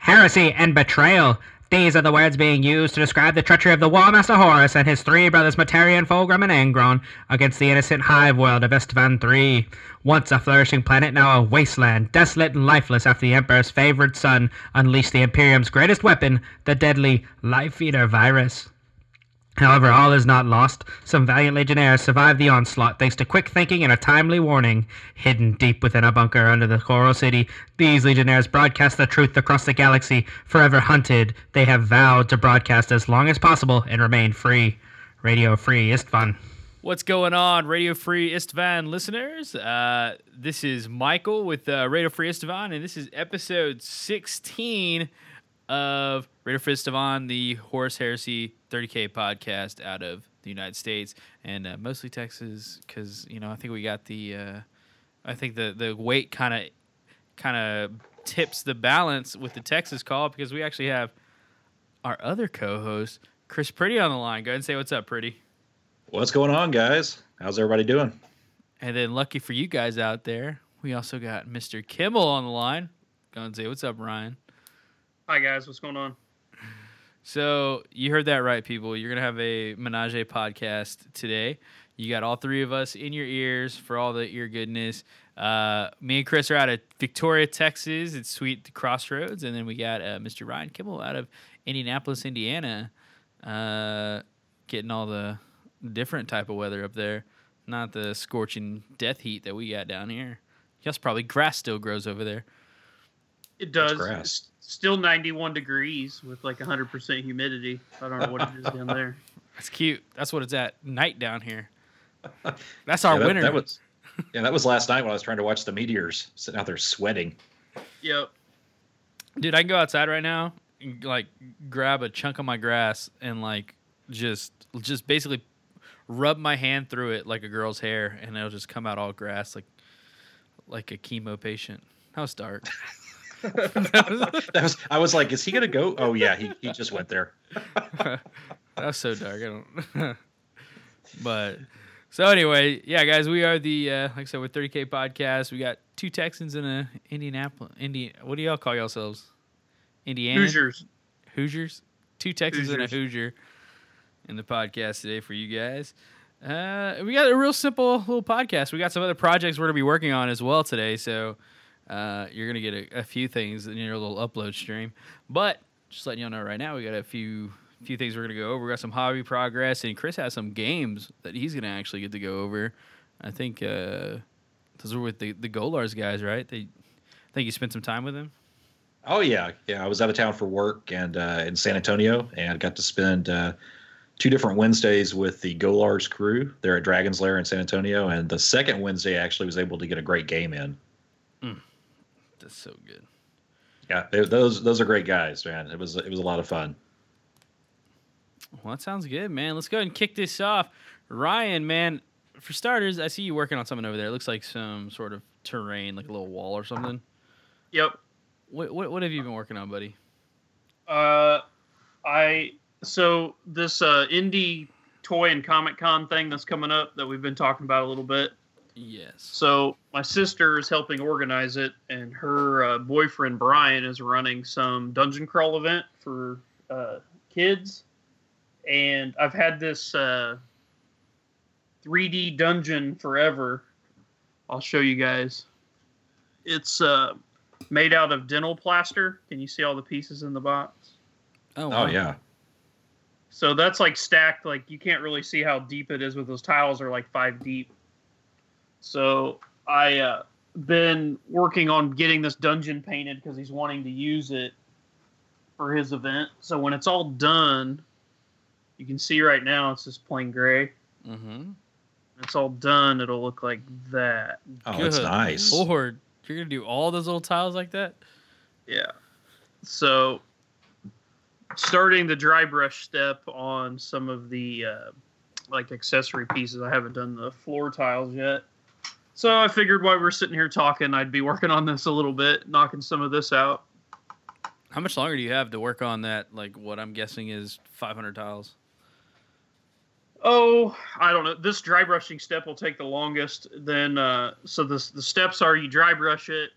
heresy, and betrayal. These are the words being used to describe the treachery of the War Master Horus and his three brothers Mortarion, Fulgrim, and Angron against the innocent hive world of Istvan III. Once a flourishing planet, now a wasteland, desolate and lifeless after the Emperor's favored son unleashed the Imperium's greatest weapon, the deadly Life Eater virus. However, all is not lost. Some valiant legionnaires survived the onslaught thanks to quick thinking and a timely warning. Hidden deep within a bunker under the Coral City, these legionnaires broadcast the truth across the galaxy. Forever hunted, they have vowed to broadcast as long as possible and remain free. Radio Free Istvan. What's going on, Radio Free Istvan listeners? Uh, this is Michael with uh, Radio Free Istvan, and this is episode 16 of Radio Free Istvan, the Horus Heresy 30K podcast out of the United States and uh, mostly Texas, because you know I think we got the, uh, I think the the weight kind of kind of tips the balance with the Texas call because we actually have our other co-host Chris Pretty on the line. Go ahead and say what's up, Pretty. What's going on, guys? How's everybody doing? And then, lucky for you guys out there, we also got Mr. Kimmel on the line. Go and say what's up, Ryan. Hi guys, what's going on? So you heard that right, people. You're gonna have a Menage podcast today. You got all three of us in your ears for all the ear goodness. Uh, me and Chris are out of Victoria, Texas. It's sweet the crossroads, and then we got uh, Mr. Ryan Kimmel out of Indianapolis, Indiana, uh, getting all the different type of weather up there, not the scorching death heat that we got down here. Yes, probably grass still grows over there. It does. grass. It's still 91 degrees with like 100% humidity. I don't know what it is down there. That's cute. That's what it's at night down here. That's our yeah, that, winter. That was, yeah, that was last night when I was trying to watch the meteors, sitting out there sweating. Yep. Dude, I can go outside right now, and, like grab a chunk of my grass and like just just basically rub my hand through it like a girl's hair, and it'll just come out all grass like like a chemo patient. That was dark. that was I was like, is he gonna go? Oh yeah, he, he just went there. that was so dark. I don't. but so anyway, yeah, guys, we are the uh, like I said, we're 30k podcast. We got two Texans in a Indianapolis. Indian. What do y'all call yourselves? Indiana Hoosiers. Hoosiers. Two Texans and a Hoosier in the podcast today for you guys. Uh, we got a real simple little podcast. We got some other projects we're gonna be working on as well today. So uh, you're gonna get a, a few things in your little upload stream. But just letting y'all know right now, we got a few few things we're gonna go over. We got some hobby progress, and Chris has some games that he's gonna actually get to go over. I think uh, those were with the the Golars guys, right? They, I think you spent some time with them. Oh yeah, yeah. I was out of town for work and uh, in San Antonio, and got to spend uh, two different Wednesdays with the Golars crew. They're at Dragon's Lair in San Antonio, and the second Wednesday I actually was able to get a great game in. That's so good. Yeah, they, those those are great guys, man. It was it was a lot of fun. Well, that sounds good, man. Let's go ahead and kick this off. Ryan, man, for starters, I see you working on something over there. It looks like some sort of terrain, like a little wall or something. Yep. What what, what have you been working on, buddy? Uh, I so this uh indie toy and comic con thing that's coming up that we've been talking about a little bit. Yes. So my sister is helping organize it, and her uh, boyfriend Brian is running some dungeon crawl event for uh, kids. And I've had this uh, 3D dungeon forever. I'll show you guys. It's uh, made out of dental plaster. Can you see all the pieces in the box? Oh, Oh yeah, So that's like stacked. Like you can't really see how deep it is with those tiles are like five deep. So I uh, been working on getting this dungeon painted because he's wanting to use it for his event. So when it's all done, you can see right now it's just plain gray. Mm-hmm. It's all done, it'll look like that. oh that's Good nice. Lord, you're gonna do all those little tiles like that? Yeah. So starting the dry brush step on some of the uh, like accessory pieces. I haven't done the floor tiles yet. So I figured while we are sitting here talking, I'd be working on this a little bit, knocking some of this out. How much longer do you have to work on that? Like what I'm guessing is 500 tiles. Oh, I don't know. This dry brushing step will take the longest. Then, uh, so the the steps are you dry brush it,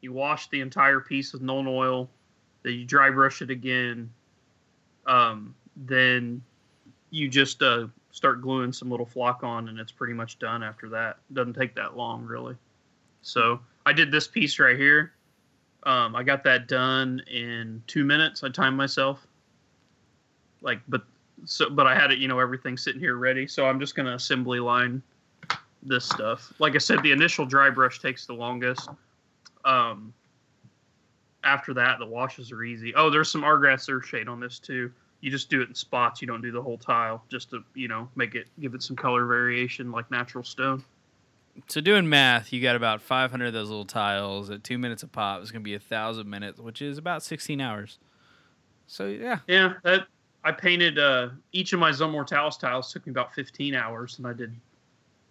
you wash the entire piece with Nuln oil, Then you dry brush it again. Um, then you just uh, start gluing some little flock on, and it's pretty much done after that. Doesn't take that long, really. So I did this piece right here. Um, I got that done in two minutes. I timed myself. Like, but so, but I had it, you know, everything sitting here ready. So I'm just gonna assembly line this stuff. Like I said, the initial dry brush takes the longest. Um, after that, the washes are easy. Oh, there's some Agrax Earthshade on this too. You just do it in spots. You don't do the whole tile, just to you know make it give it some color variation like natural stone. So doing math, you got about 500 of those little tiles at two minutes a pop. It's gonna be a thousand minutes, which is about 16 hours. So yeah, Yeah, that I painted uh, each of my Zone Mortalis tiles took me about 15 hours, and I did,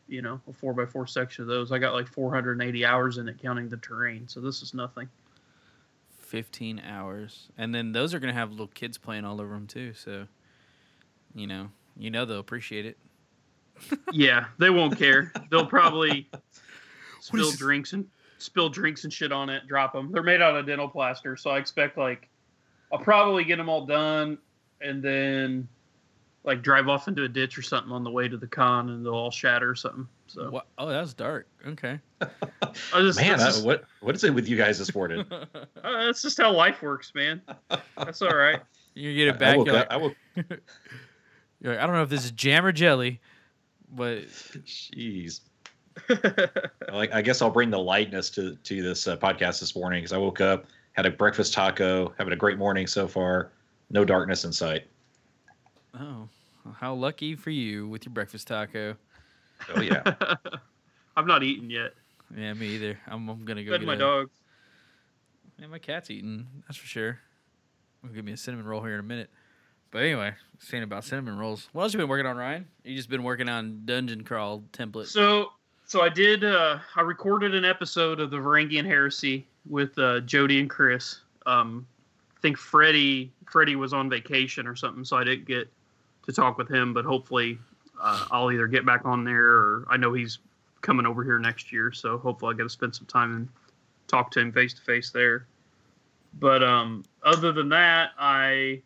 you know, a four by four section of those. I got like 480 hours in it, counting the terrain. So this is nothing. 15 hours, and then those are gonna have little kids playing all over them too. So, you know, you know they'll appreciate it. yeah, they won't care. They'll probably spill drinks and spill drinks and shit on it, drop them. They're made out of dental plaster, so I expect like I'll probably get them all done and then like drive off into a ditch or something on the way to the con, and they'll all shatter or something. So What? Oh, that was dark. Okay. I just, Man, that's, I, what what is it with you guys this morning? uh, that's just how life works, man. That's all right. you get it I back. woke You're like, I woke, you're like, I don't know if this is jam or jelly, but jeez. Like I guess I'll bring the lightness to to this uh, podcast this morning because I woke up, had a breakfast taco, having a great morning so far. No darkness in sight. oh, how lucky for you with your breakfast taco. Oh yeah. I'm not eating yet. Yeah, me either. I'm, I'm gonna go Fed get my a, dogs. Yeah, my cat's eating. That's for sure. Will give me a cinnamon roll here in a minute. But anyway, saying about cinnamon rolls. What else you been working on, Ryan? You just been working on dungeon crawl templates. So, so I did. Uh, I recorded an episode of the Varangian Heresy with uh, Jody and Chris. Um, I think Freddie Freddie was on vacation or something, so I didn't get to talk with him. But hopefully, uh, I'll either get back on there, or I know he's coming over here next year, so hopefully I get to spend some time and talk to him face to face there. But um, other than that, I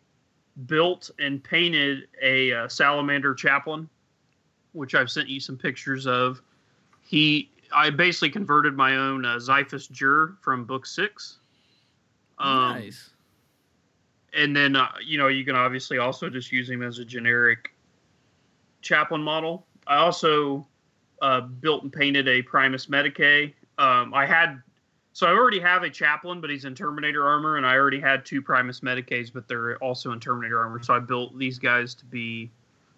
built and painted a uh, salamander chaplain, which I've sent you some pictures of. He, I basically converted my own uh, Xiaphas Jurr from book six. Um, nice. and then uh, you know you can obviously also just use him as a generic chaplain model. I also uh, built and painted a Primus Medicae. Um, I had so I already have a chaplain, but he's in Terminator armor, and I already had two Primus Medicaes, but they're also in Terminator armor. So I built these guys to be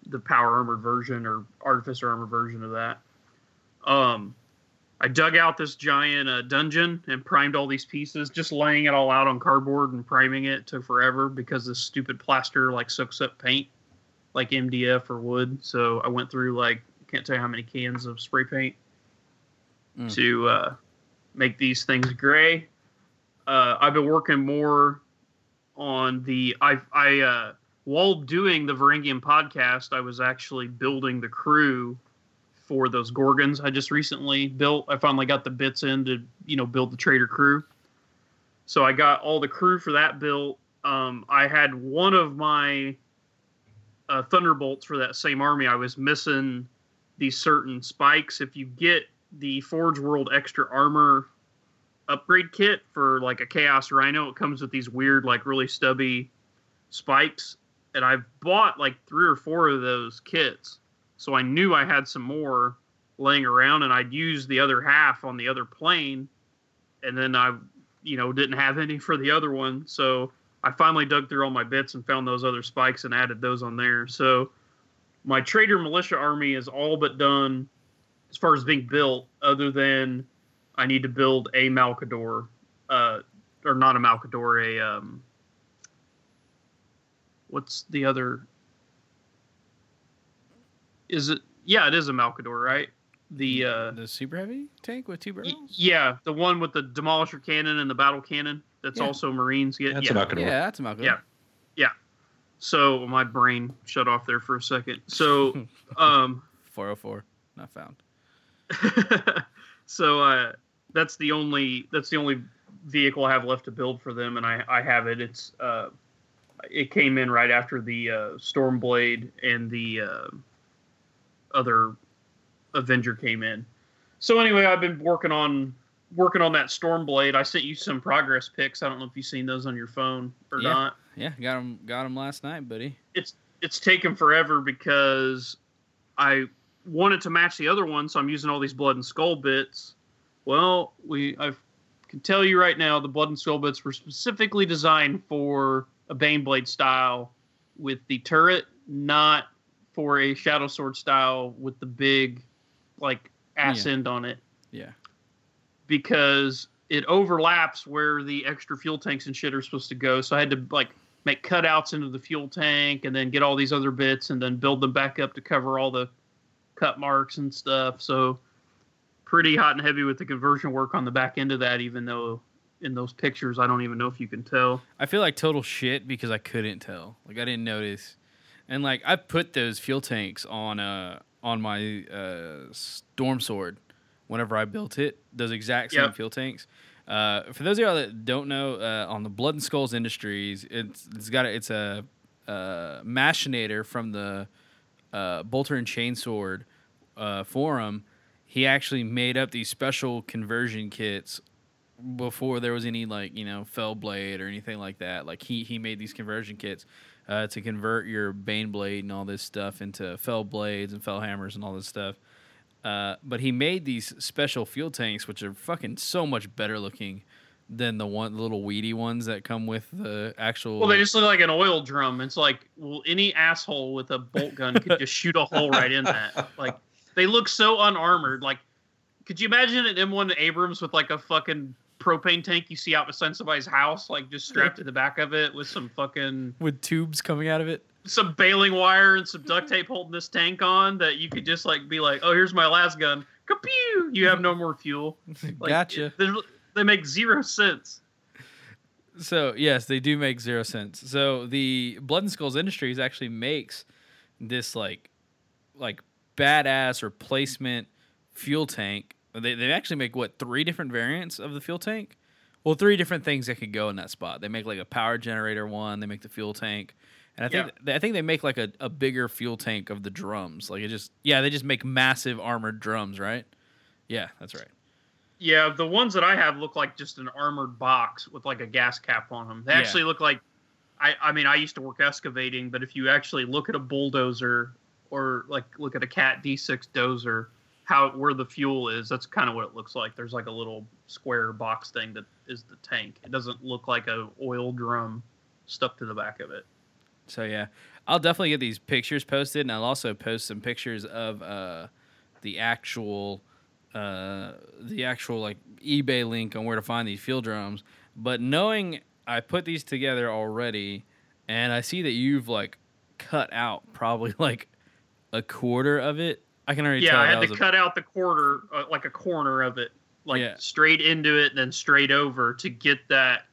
the power armored version or artificer armor version of that. Um, I dug out this giant uh, dungeon and primed all these pieces. Just laying it all out on cardboard and priming it took forever because this stupid plaster like soaks up paint, like MDF or wood. So I went through like can't tell you how many cans of spray paint Mm. to uh, make these things gray. Uh, I've been working more on the I I uh, while doing the Varangian podcast, I was actually building the crew for those gorgons I just recently built. I finally got the bits in to you know build the trader crew. So I got all the crew for that built. Um, I had one of my uh, thunderbolts for that same army. I was missing these certain spikes. If you get the Forge World extra armor upgrade kit for like a Chaos Rhino, it comes with these weird, like really stubby spikes. And I've bought like three or four of those kits. So I knew I had some more laying around and I'd use the other half on the other plane. And then I, you know, didn't have any for the other one. So I finally dug through all my bits and found those other spikes and added those on there. So my Traitor Militia army is all but done as far as being built, other than I need to build a Malcador, uh, or not a Malcador, a um, what's the other? Is it? Yeah, it is a Malcador, right? The uh, the super heavy tank with two y- barrels. yeah, the one with the demolisher cannon and the battle cannon. That's Yeah. also Marines get. That's yeah. about Yeah, that's about good. Yeah, yeah. So my brain shut off there for a second. So, um, 404, not found. so uh, that's the only that's the only vehicle I have left to build for them, and I, I have it. It's uh, it came in right after the uh, Stormblade and the uh, other Avenger came in. So anyway, I've been working on working on that Stormblade. I sent you some progress pics. I don't know if you've seen those on your phone or Yeah. not. Yeah, got them. Got them last night, buddy. It's it's taken forever because I wanted to match the other one, so I'm using all these blood and skull bits. Well, we I can tell you right now, the blood and skull bits were specifically designed for a Baneblade style with the turret, not for a Shadow Sword style with the big, like ass Yeah. end on it. Yeah. Because it overlaps where the extra fuel tanks and shit are supposed to go. So I had to like make cutouts into the fuel tank and then get all these other bits and then build them back up to cover all the cut marks and stuff. So pretty hot and heavy with the conversion work on the back end of that, even though in those pictures I don't even know if you can tell. I feel like total shit because I couldn't tell. Like I didn't notice. And like I put those fuel tanks on uh on my uh storm sword whenever I built it. Those exact same Yep. fuel tanks. Uh, for those of y'all that don't know, uh, on the Blood and Skulls Industries, it's it's got a, it's a, uh machinator from the uh, Bolter and Chainsword uh, forum. He actually made up these special conversion kits before there was any like you know fell blade or anything like that like he he made these conversion kits uh, to convert your bane blade and all this stuff into fell blades and fell hammers and all this stuff uh, but he made these special fuel tanks which are fucking so much better looking than the one the little weedy ones that come with the actual Well, they just look like an oil drum. It's like, well, any asshole with a bolt gun could just shoot a hole right in that. Like, they look so unarmored. Like, could you imagine an M1 Abrams with like a fucking propane tank you see out beside somebody's house, like just strapped to the back of it with some fucking with tubes coming out of it some baling wire and some duct mm-hmm. tape holding this tank on that you could just like be like, oh, here's my last gun. Kapew! You have no more fuel. Like, gotcha They, they make zero sense. So yes, they do make zero sense. So the Blood and Skulls Industries actually makes this like like badass replacement fuel tank. They they actually make what three different variants of the fuel tank. Well, three different things that could go in that spot. They make like a power generator one. They make the fuel tank, and I think I think they make like a, a bigger fuel tank of the drums. Like it just yeah, they just make massive armored drums, right? Yeah, that's right. Yeah, the ones that I have look like just an armored box with like a gas cap on them. They Yeah. actually look like I I mean, I used to work excavating, but if you actually look at a bulldozer or like look at a Cat D6 dozer, how where the fuel is, that's kind of what it looks like. There's like a little square box thing that is the tank. It doesn't look like a oil drum stuck to the back of it. So yeah, I'll definitely get these pictures posted, and I'll also post some pictures of uh, the actual, uh, the actual like eBay link on where to find these field drums. But knowing I put these together already, and I see that you've like cut out probably like a quarter of it. I can already tell. Yeah. I had to a- cut out the quarter, uh, like a corner of it, like Yeah. straight into it, and then straight over to get that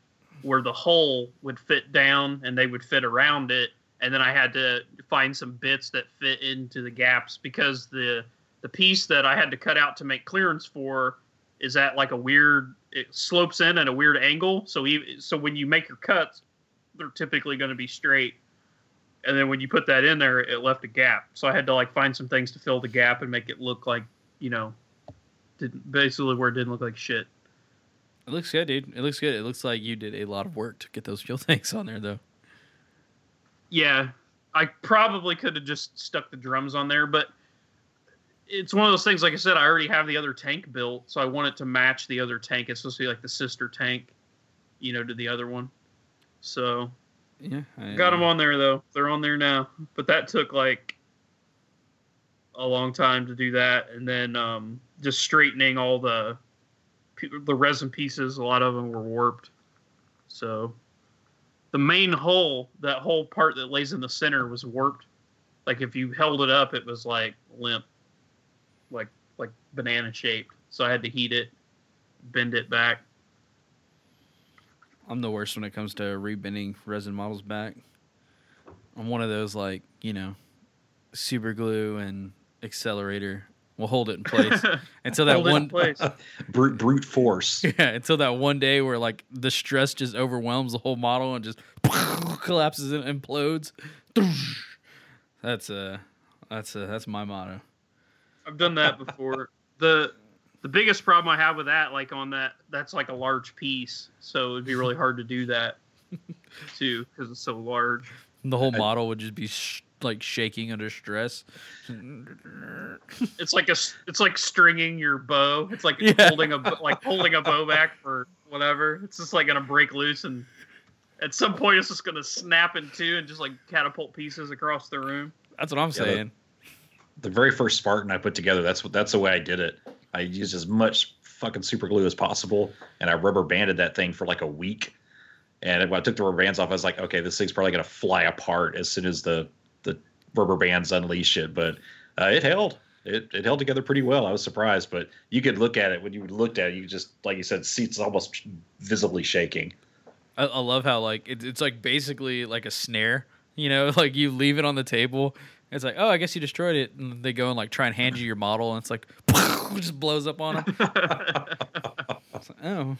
where the hole would fit down and they would fit around it. And then I had to find some bits that fit into the gaps because the the piece that I had to cut out to make clearance for is at like a weird it slopes in at a weird angle. So you so when you make your cuts, they're typically going to be straight and then when you put that in there it left a gap so i had to like find some things to fill the gap and make it look like you know didn't basically where it didn't look like shit It looks good, dude. It looks good. It looks like you did a lot of work to get those fuel tanks on there, though. yeah i probably could have just stuck the drums on there but it's one of those things like i said i already have the other tank built so i want it to match the other tank it's supposed to be like the sister tank you know to the other one so Yeah, I, Got them on there though. They're on there now. But that took like a long time to do that, and then um, just straightening all the the resin pieces. A lot of them were warped. So the main hole, that whole part that lays in the center, was warped. Like if you held it up, it was like limp, like like banana shaped. So I had to heat it, bend it back. I'm the worst when it comes to rebending resin models back. I'm one of those like you know, super glue and accelerator We'll hold it in place until that Hold one place. brute brute force. yeah, until that one day where like the stress just overwhelms the whole model and just collapses and implodes. That's uh that's uh, that's my motto. I've done that before. the The biggest problem I have with that, like on that, that's like a large piece, so it'd be really hard to do that too because it's so large. The whole I- model would just be sh- like shaking under stress. It's like a, s- it's like stringing your bow. It's like Yeah. holding a, like holding a bow back for whatever. It's just like gonna break loose, and at some point, it's just gonna snap in two and just like catapult pieces across the room. That's what I'm that- saying. The very first Spartan I put together, that's what that's the way I did it. I used as much fucking super glue as possible, and I rubber banded that thing for like a week. And when I took the rubber bands off, I was like, okay, this thing's probably gonna fly apart as soon as the the rubber bands unleash it. But uh, it held. It, it held together pretty well. I was surprised, but you could look at it when you looked at it. You just like you said, seats almost visibly shaking. I, I love how like it, it's like basically like a snare. You know, like you leave it on the table. It's like, oh, I guess you destroyed it, and they go and like try and hand you your model, and it's like, just blows up on them. Like, oh,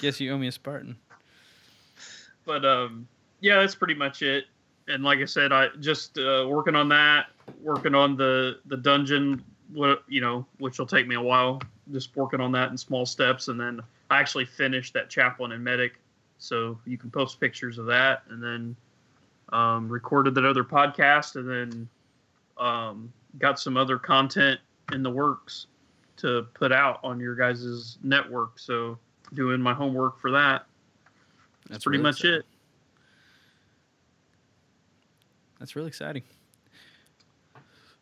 guess you owe me a Spartan. but um yeah that's pretty much it and like i said i just uh, working on that working on the the dungeon what you know which will take me a while just working on that in small steps and then i actually finished that chaplain and medic so you can post pictures of that and then um, recorded that other podcast and then um, got some other content in the works to put out on your guys' network so doing my homework for that. That's pretty really much it That's really exciting.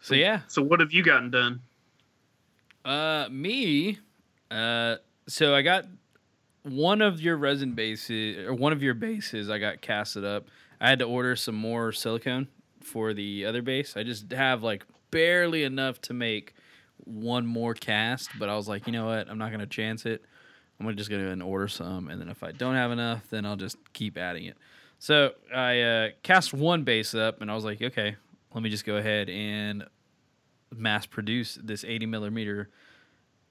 So yeah, So what have you gotten done? Uh, me, uh, so I got one of your resin bases or one of your bases. I got casted up. I had to order some more silicone for the other base. I just have like barely enough to make one more cast, but I was like, you know what? I'm not gonna chance it. I'm just gonna just go and order some, and then if I don't have enough, then I'll just keep adding it. So I uh, cast one base up, and I was like, okay, let me just go ahead and mass produce this 80 millimeter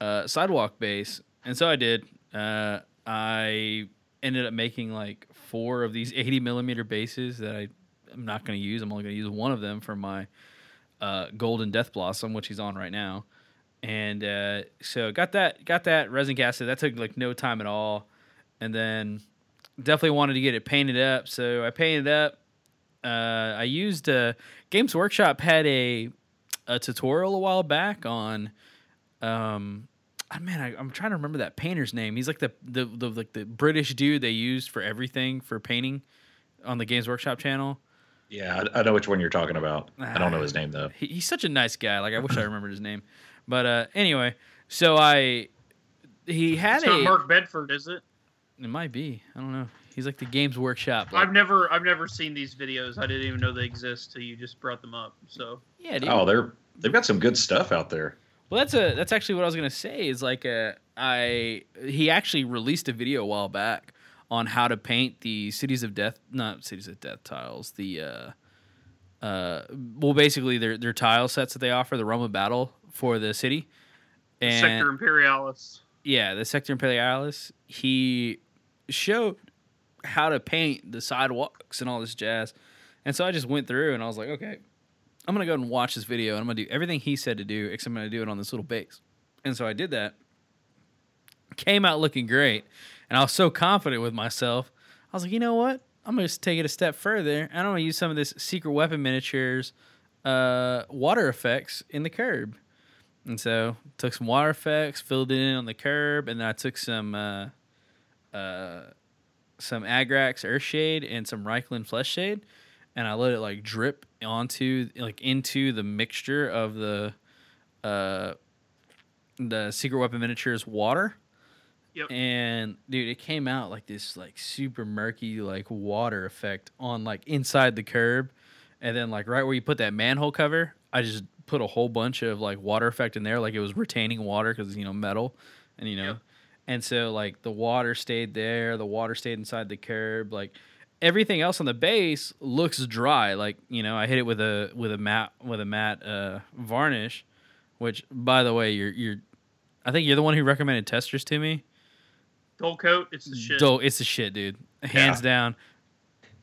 uh, sidewalk base, and so I did. Uh, I ended up making like four of these 80 millimeter bases that I am not going to use. I'm only going to use one of them for my uh, Golden Death Blossom, which he's on right now. And uh, so got that got that resin casted. That took like no time at all. And then definitely wanted to get it painted up. So I painted up. Uh, I used uh, Games Workshop had a a tutorial a while back on um ah, man I, i'm trying to remember that painter's name he's like the, the the like the british dude they used for everything for painting on the games workshop channel Yeah, I, I know which one you're talking about. I don't know Ah. his name though. he, he's such a nice guy like i wish i remembered his name but uh anyway so i he had It's a Mark Bedford, is it? It might be i don't know he's like the games workshop like- I've never I've never seen these videos. I didn't even know they exist till you just brought them up. So yeah dude. Oh, they're they've got some good stuff out there. Well, that's a that's actually what I was gonna say. Is like a I he actually released a video a while back on how to paint the cities of death, not cities of death tiles. The uh, uh, well, basically their their tile sets that they offer, the Roma Battle for the city, and Sector Imperialis. yeah, the Sector Imperialis. He showed how to paint the sidewalks and all this jazz, and so I just went through and I was like, okay, I'm gonna go and watch this video and I'm gonna do everything he said to do, except I'm gonna do it on this little base. And so I did that. Came out looking great, and I was so confident with myself. I was like, you know what? I'm gonna just take it a step further, and I'm gonna use some of this secret weapon miniatures, uh, water effects in the curb. And so took some water effects, filled it in on the curb, and then I took some uh, uh, some Agrax Earthshade and some Reikland Fleshshade, and I let it like drip onto like into the mixture of the uh, the secret weapon miniatures water. Yep. And dude, it came out like this like super murky like water effect on like inside the curb, and then like right where you put that manhole cover, I just put a whole bunch of like water effect in there, like it was retaining water because you know metal, and you know, Yep. And so like the water stayed there, the water stayed inside the curb, like everything else on the base looks dry. Like you know, I hit it with a with a matte with a matte uh, varnish, Which, by the way, you're you're, I think you're the one who recommended Testors to me. Dullcote, it's the shit. Dull, it's the shit, dude. Hands down.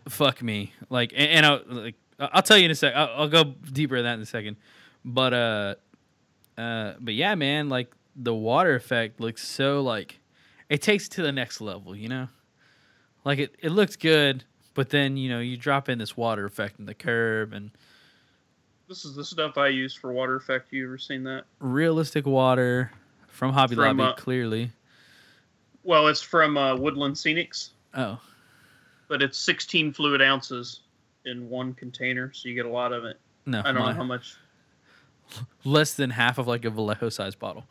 Fuck me. Like, and, and I'll like, I'll tell you in a sec. I'll, I'll go deeper in that in a second. But uh, uh, but yeah, man, like the water effect looks so like it takes it to the next level, you know. Like it, it looks good, but then you know you drop in this water effect in the curb and This is the stuff I use for water effect. You ever seen that? realistic water from Hobby From, Lobby. uh, clearly. Well, it's from uh, Woodland Scenics, Oh, but it's 16 fluid ounces in one container, so you get a lot of it. no, I don't know how much. less than half of like a Vallejo size bottle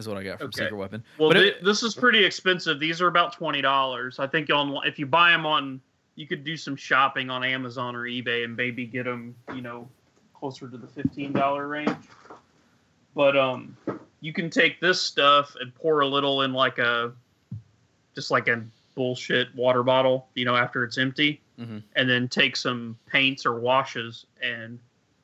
is what I got from Okay. Secret Weapon. Well, but it- this is pretty expensive. These are about twenty dollars. I think on if you buy them on, you could do some shopping on Amazon or eBay and maybe get them, you know, closer to the fifteen dollar range. But um, you can take this stuff and pour a little in like a, just like a bullshit water bottle, you know, after it's empty, Mhm. and then take some paints or washes and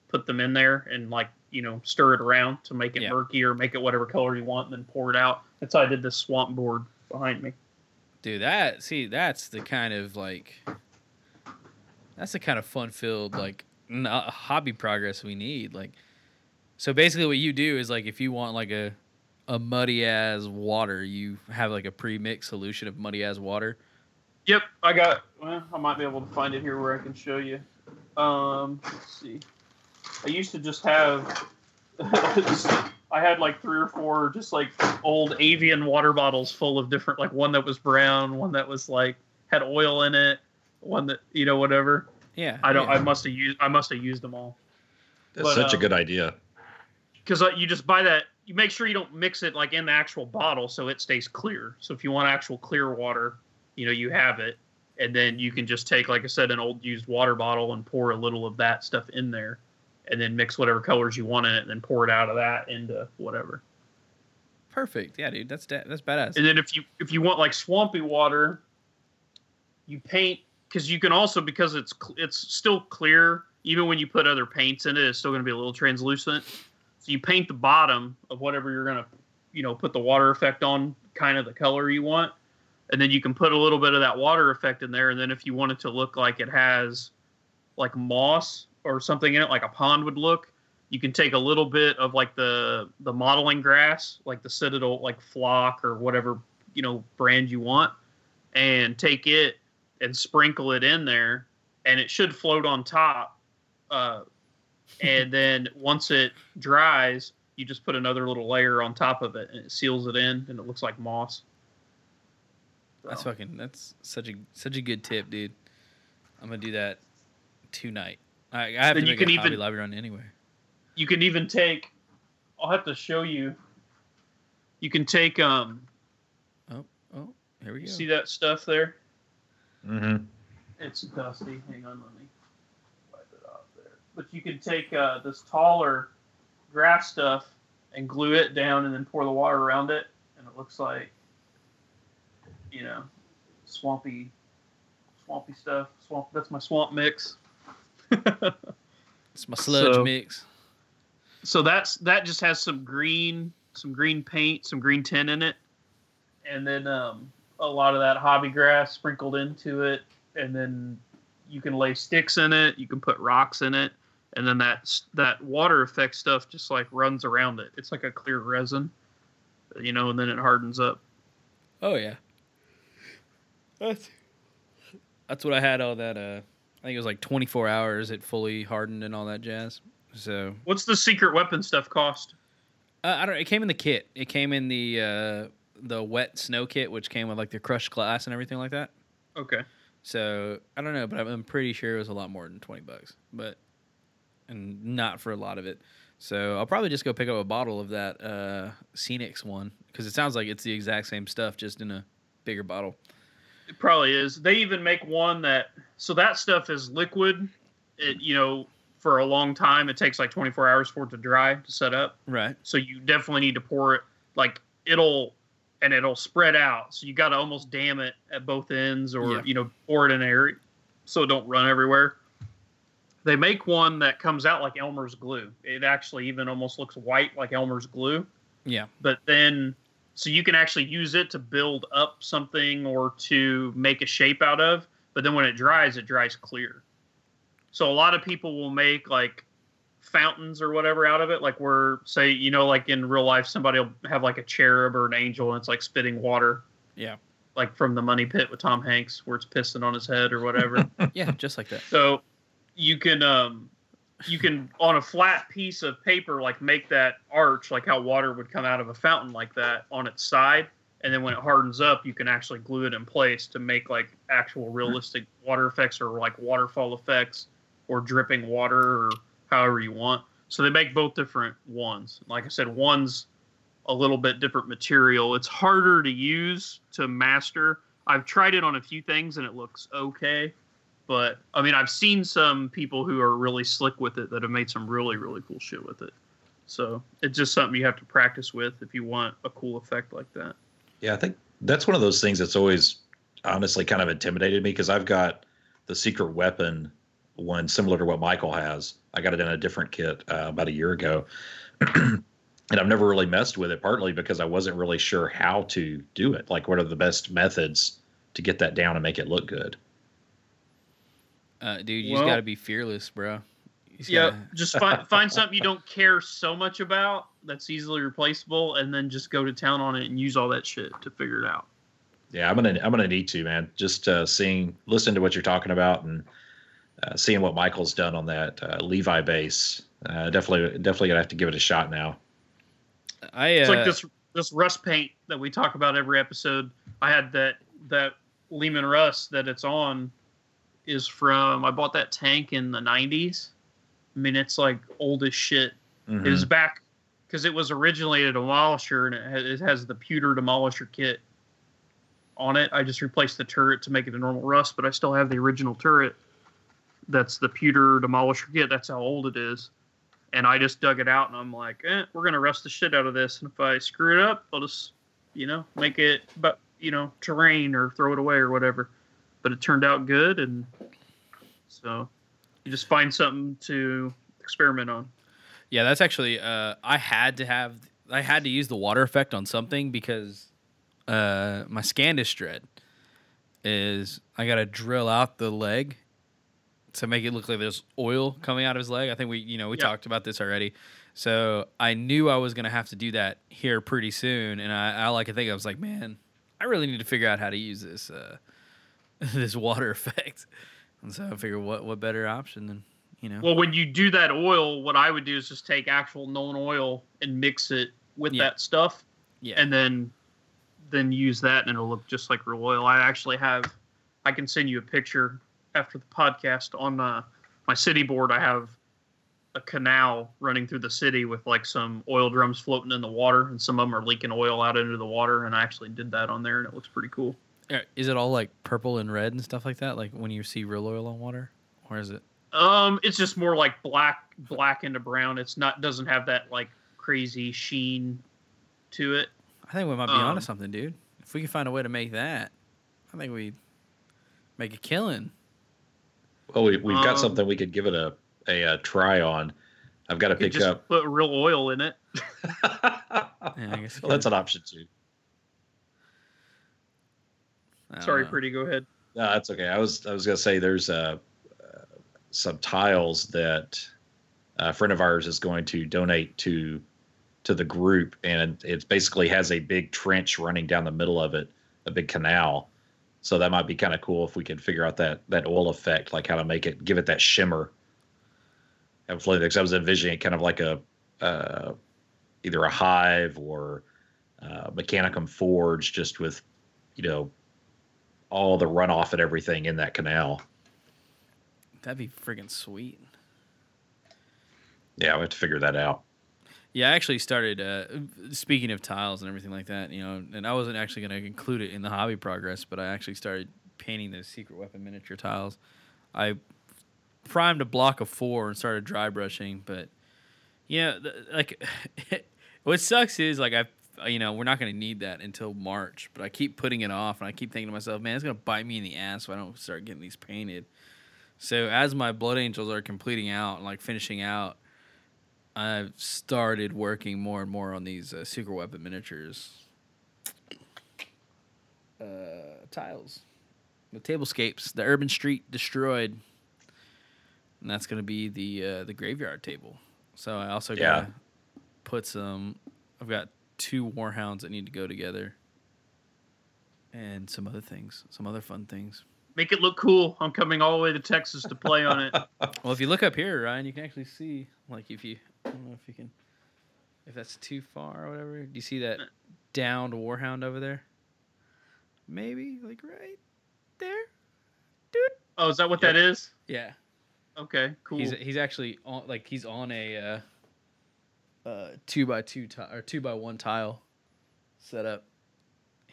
put them in there and like you know stir it around to make it Yeah. murky or make it whatever color you want, and then pour it out. That's how I did this swamp board behind me. Dude, that see, that's the kind of like, that's the kind of fun filled like n- uh, hobby progress we need. Like, so basically, what you do is like if you want like a a muddy as water, you have like a pre mixed solution of muddy as water. Yep, I got. Well, I might be able to find it here where I can show you. Um, let's see. I used to just have. I had like three or four just like old Evian water bottles full of different, like one that was brown, one that was like had oil in it, one that you know whatever. Yeah, I don't. yeah. I must have used. I must have used them all. That's But, such a um, good idea. because uh, you just buy that you make sure you don't mix it like in the actual bottle so it stays clear so if you want actual clear water you know you have it and then you can just take like i said an old used water bottle and pour a little of that stuff in there and then mix whatever colors you want in it and then pour it out of that into whatever perfect. Yeah, dude, that's da- that's badass. and then if you if you want like swampy water you paint because you can also because it's it's still clear even when you put other paints in it it's still going to be a little translucent so you paint the bottom of whatever you're going to you know put the water effect on kind of the color you want and then you can put a little bit of that water effect in there and then if you want it to look like it has like moss or something in it like a pond would look you can take a little bit of like the the modeling grass like the citadel like flock or whatever you know brand you want and take it and sprinkle it in there and it should float on top uh, and then once it dries you just put another little layer on top of it and it seals it in and it looks like moss That's fucking. That's such a such a good tip, dude. I'm gonna do that tonight. I, I have Then to you can a Hobby even- Lobby run anyway. you can even take i'll have to show you you can take um Oh Oh, here we go. see that stuff there Mm-hmm. It's dusty. Hang on, let me wipe it off there. But you can take uh, this taller grass stuff and glue it down, and then pour the water around it, and it looks like, you know, swampy, swampy stuff. Swamp. That's my swamp mix. It's my sludge So- mix. so that's that just has some green, some green paint, some green tin in it, and then um, a lot of that hobby grass sprinkled into it, and then you can lay sticks in it, you can put rocks in it, and then that that water effect stuff just like runs around it. It's like a clear resin, you know, and then it hardens up. Oh yeah. That's that's what I had all that. Uh, I think it was like 24 hours. It fully hardened and all that jazz. So What's the secret weapon stuff cost? uh, I don't. Know. It came in the kit. It came in the uh, the wet snow kit, which came with like the crushed glass and everything like that. Okay, So I don't know, but I'm- I'm pretty sure it was a lot more than 20 bucks. But and not for a lot of it. So I'll probably just go pick up a bottle of that uh, Scenics one because it sounds like it's the exact same stuff, just in a bigger bottle. it probably is. They even make one that so that stuff is liquid. It you know for a long time. It takes like 24 hours for it to dry to set up. Right. so you definitely need to pour it like it'll and it'll spread out so you got to almost dam it at both ends or Yeah. you know pour it in area so it don't run everywhere they make one that comes out like Elmer's glue. It actually even almost looks white like Elmer's glue. Yeah. But then, so you can actually use it to build up something or to make a shape out of. But then when it dries, it dries clear. So a lot of people will make like fountains or whatever out of it. Like we're say, you know, like in real life, somebody will have like a cherub or an angel and it's like spitting water. Yeah. Like from the Money Pit with Tom Hanks, where it's pissing on his head or whatever. Yeah, just like that. So you can um you can on a flat piece of paper like make that arch like how water would come out of a fountain like that on its side and then when it hardens up you can actually glue it in place to make like actual hmm. realistic water effects or like waterfall effects or dripping water or however you want. So they make both different ones. Like i said one's a little bit different material. It's harder to use to master. I've tried it on a few things and it looks okay but I mean, I've seen some people who are really slick with it that have made some really, really cool shit with it. So it's just something you have to practice with if you want a cool effect like that. Yeah, I think that's one of those things that's always honestly kind of intimidated me because I've got the secret weapon one similar to what Michael has. I got it in a different kit uh, about a year ago. and I've never really messed with it, partly because I wasn't really sure how to do it. Like, what are the best methods to get that down and make it look good? Uh, dude, you Well- just got to be fearless, bro. Yeah, gotta- just find find something you don't care so much about that's easily replaceable, and then just go to town on it and use all that shit to figure it out. Yeah, I'm gonna I'm gonna need to man. Just uh, seeing, listening to what you're talking about, and uh, seeing what Michael's done on that uh, Levi base. Uh, definitely, definitely gonna have to give it a shot now. I uh, It's like this this rust paint that we talk about every episode. I had that that Leman Russ that it's on is from I bought that tank in the '90s. I mean, it's like old as shit. Mhm. It was back because it was originally a demolisher and it has, the pewter demolisher kit on it. I just replaced the turret to make it a normal Russ, but I still have the original turret. That's the pewter demolisher kit. That's how old it is. And I just dug it out and I'm like, eh, we're gonna rust the shit out of this. And if I screw it up, I'll just, you know, make it, but you know, terrain or throw it away or whatever. But it turned out good, and so you just find something to experiment on. Yeah, that's actually uh I had to have I had to use the water effect on something because uh my Scandus dread is I gotta drill out the leg to make it look like there's oil coming out of his leg. I think we you know, we Yeah. talked about this already. So I knew I was gonna have to do that here pretty soon and I, I like to think I was like, man, I really need to figure out how to use this uh this water effect. And so I figured what what better option than you know Well, when you do that oil, what I would do is just take actual Nuln oil and mix it with Yeah. that stuff, yeah. and then then use that, and it'll look just like real oil. I actually have, I can send you a picture after the podcast on uh, my city board. I have a canal running through the city with like some oil drums floating in the water, and some of them are leaking oil out into the water. And I actually did that on there, and it looks pretty cool. Uh, Is it all like purple and red and stuff like that? Like when you see real oil on water, or is it? Um, it's just more like black, black into brown. It's not doesn't have that like crazy sheen to it. I think we might be Um, onto something, dude. If we can find a way to make that, I think we make a killing. Well, we, we've got Um, something we could give it a a, uh try on. I've got to pick just up. put real oil in it. Yeah, I guess. well, that's an option too. Sorry, know. pretty. Go ahead. No, that's okay. I was I was gonna say there's a uh, some tiles that a friend of ours is going to donate to to the group, and it basically has a big trench running down the middle of it, a big canal. So that might be kind of cool if we could figure out that that oil effect, like how to make it, give it that shimmer. And because I was envisioning kind of like a uh, either a hive or uh, mechanicum forge, just with you know all the runoff and everything in that canal. That'd be freaking sweet. Yeah, we have to figure that out. Yeah, I actually started. Uh, speaking of tiles and everything like that, you know, and I wasn't actually going to include it in the hobby progress, but I actually started painting those secret weapon miniature tiles. I primed a block of four and started dry brushing, but yeah, th- like what sucks is like I, you know, we're not going to need that until March, but I keep putting it off, and I keep thinking to myself, man, it's going to bite me in the ass if I don't start getting these painted. So as my blood angels are completing out and like finishing out, I've started working more and more on these uh, secret weapon miniatures. Uh, tiles, the tablescapes, the urban street destroyed, and that's gonna be the uh, the graveyard table. So I also Yeah. gotta put some. I've got two warhounds that need to go together, and some other things, some other fun things. Make it look cool. I'm coming all the way to Texas to play on it. Well, if you look up here, Ryan, you can actually see, like, if you, I don't know if you can, if that's too far or whatever. Do you see that downed warhound over there? Maybe, like, right there? Dude. Oh, is that what that is? Yeah. Okay, cool. He's he's actually on, like, he's on a, uh, uh, two by two tile, or two by one tile setup.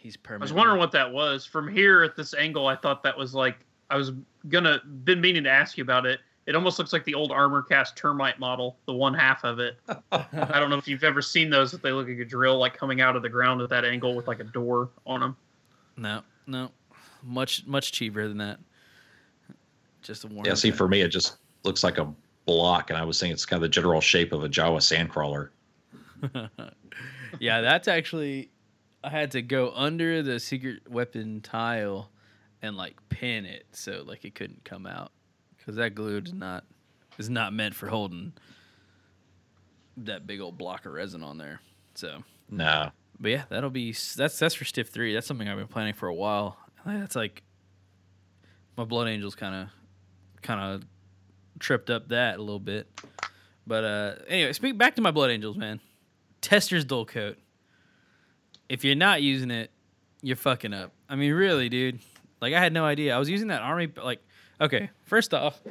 He's permanent. I was wondering what that was. From here at this angle, I thought that was like I was gonna been meaning to ask you about it. It almost looks like the old armor cast termite model, the one half of it. I don't know if you've ever seen those, but they look like a drill like coming out of the ground at that angle with like a door on them. No, no. Much, much cheaper than that. Just a warm. Yeah, see, for me, it just looks like a block, and I was saying it's kind of the general shape of a Jawa sandcrawler. yeah, that's actually I had to go under the secret weapon tile and like pin it so like it couldn't come out because that glue is not is not meant for holding that big old block of resin on there. So, No, but yeah, that'll be that's that's for stiff three. That's something I've been planning for a while. That's like my blood angels kind of kind of tripped up that a little bit. But uh anyway, speak back to my blood angels, man. Testors Dullcote. If you're not using it, you're fucking up. I mean, really, dude. Like I had no idea. I was using that army like okay, first off,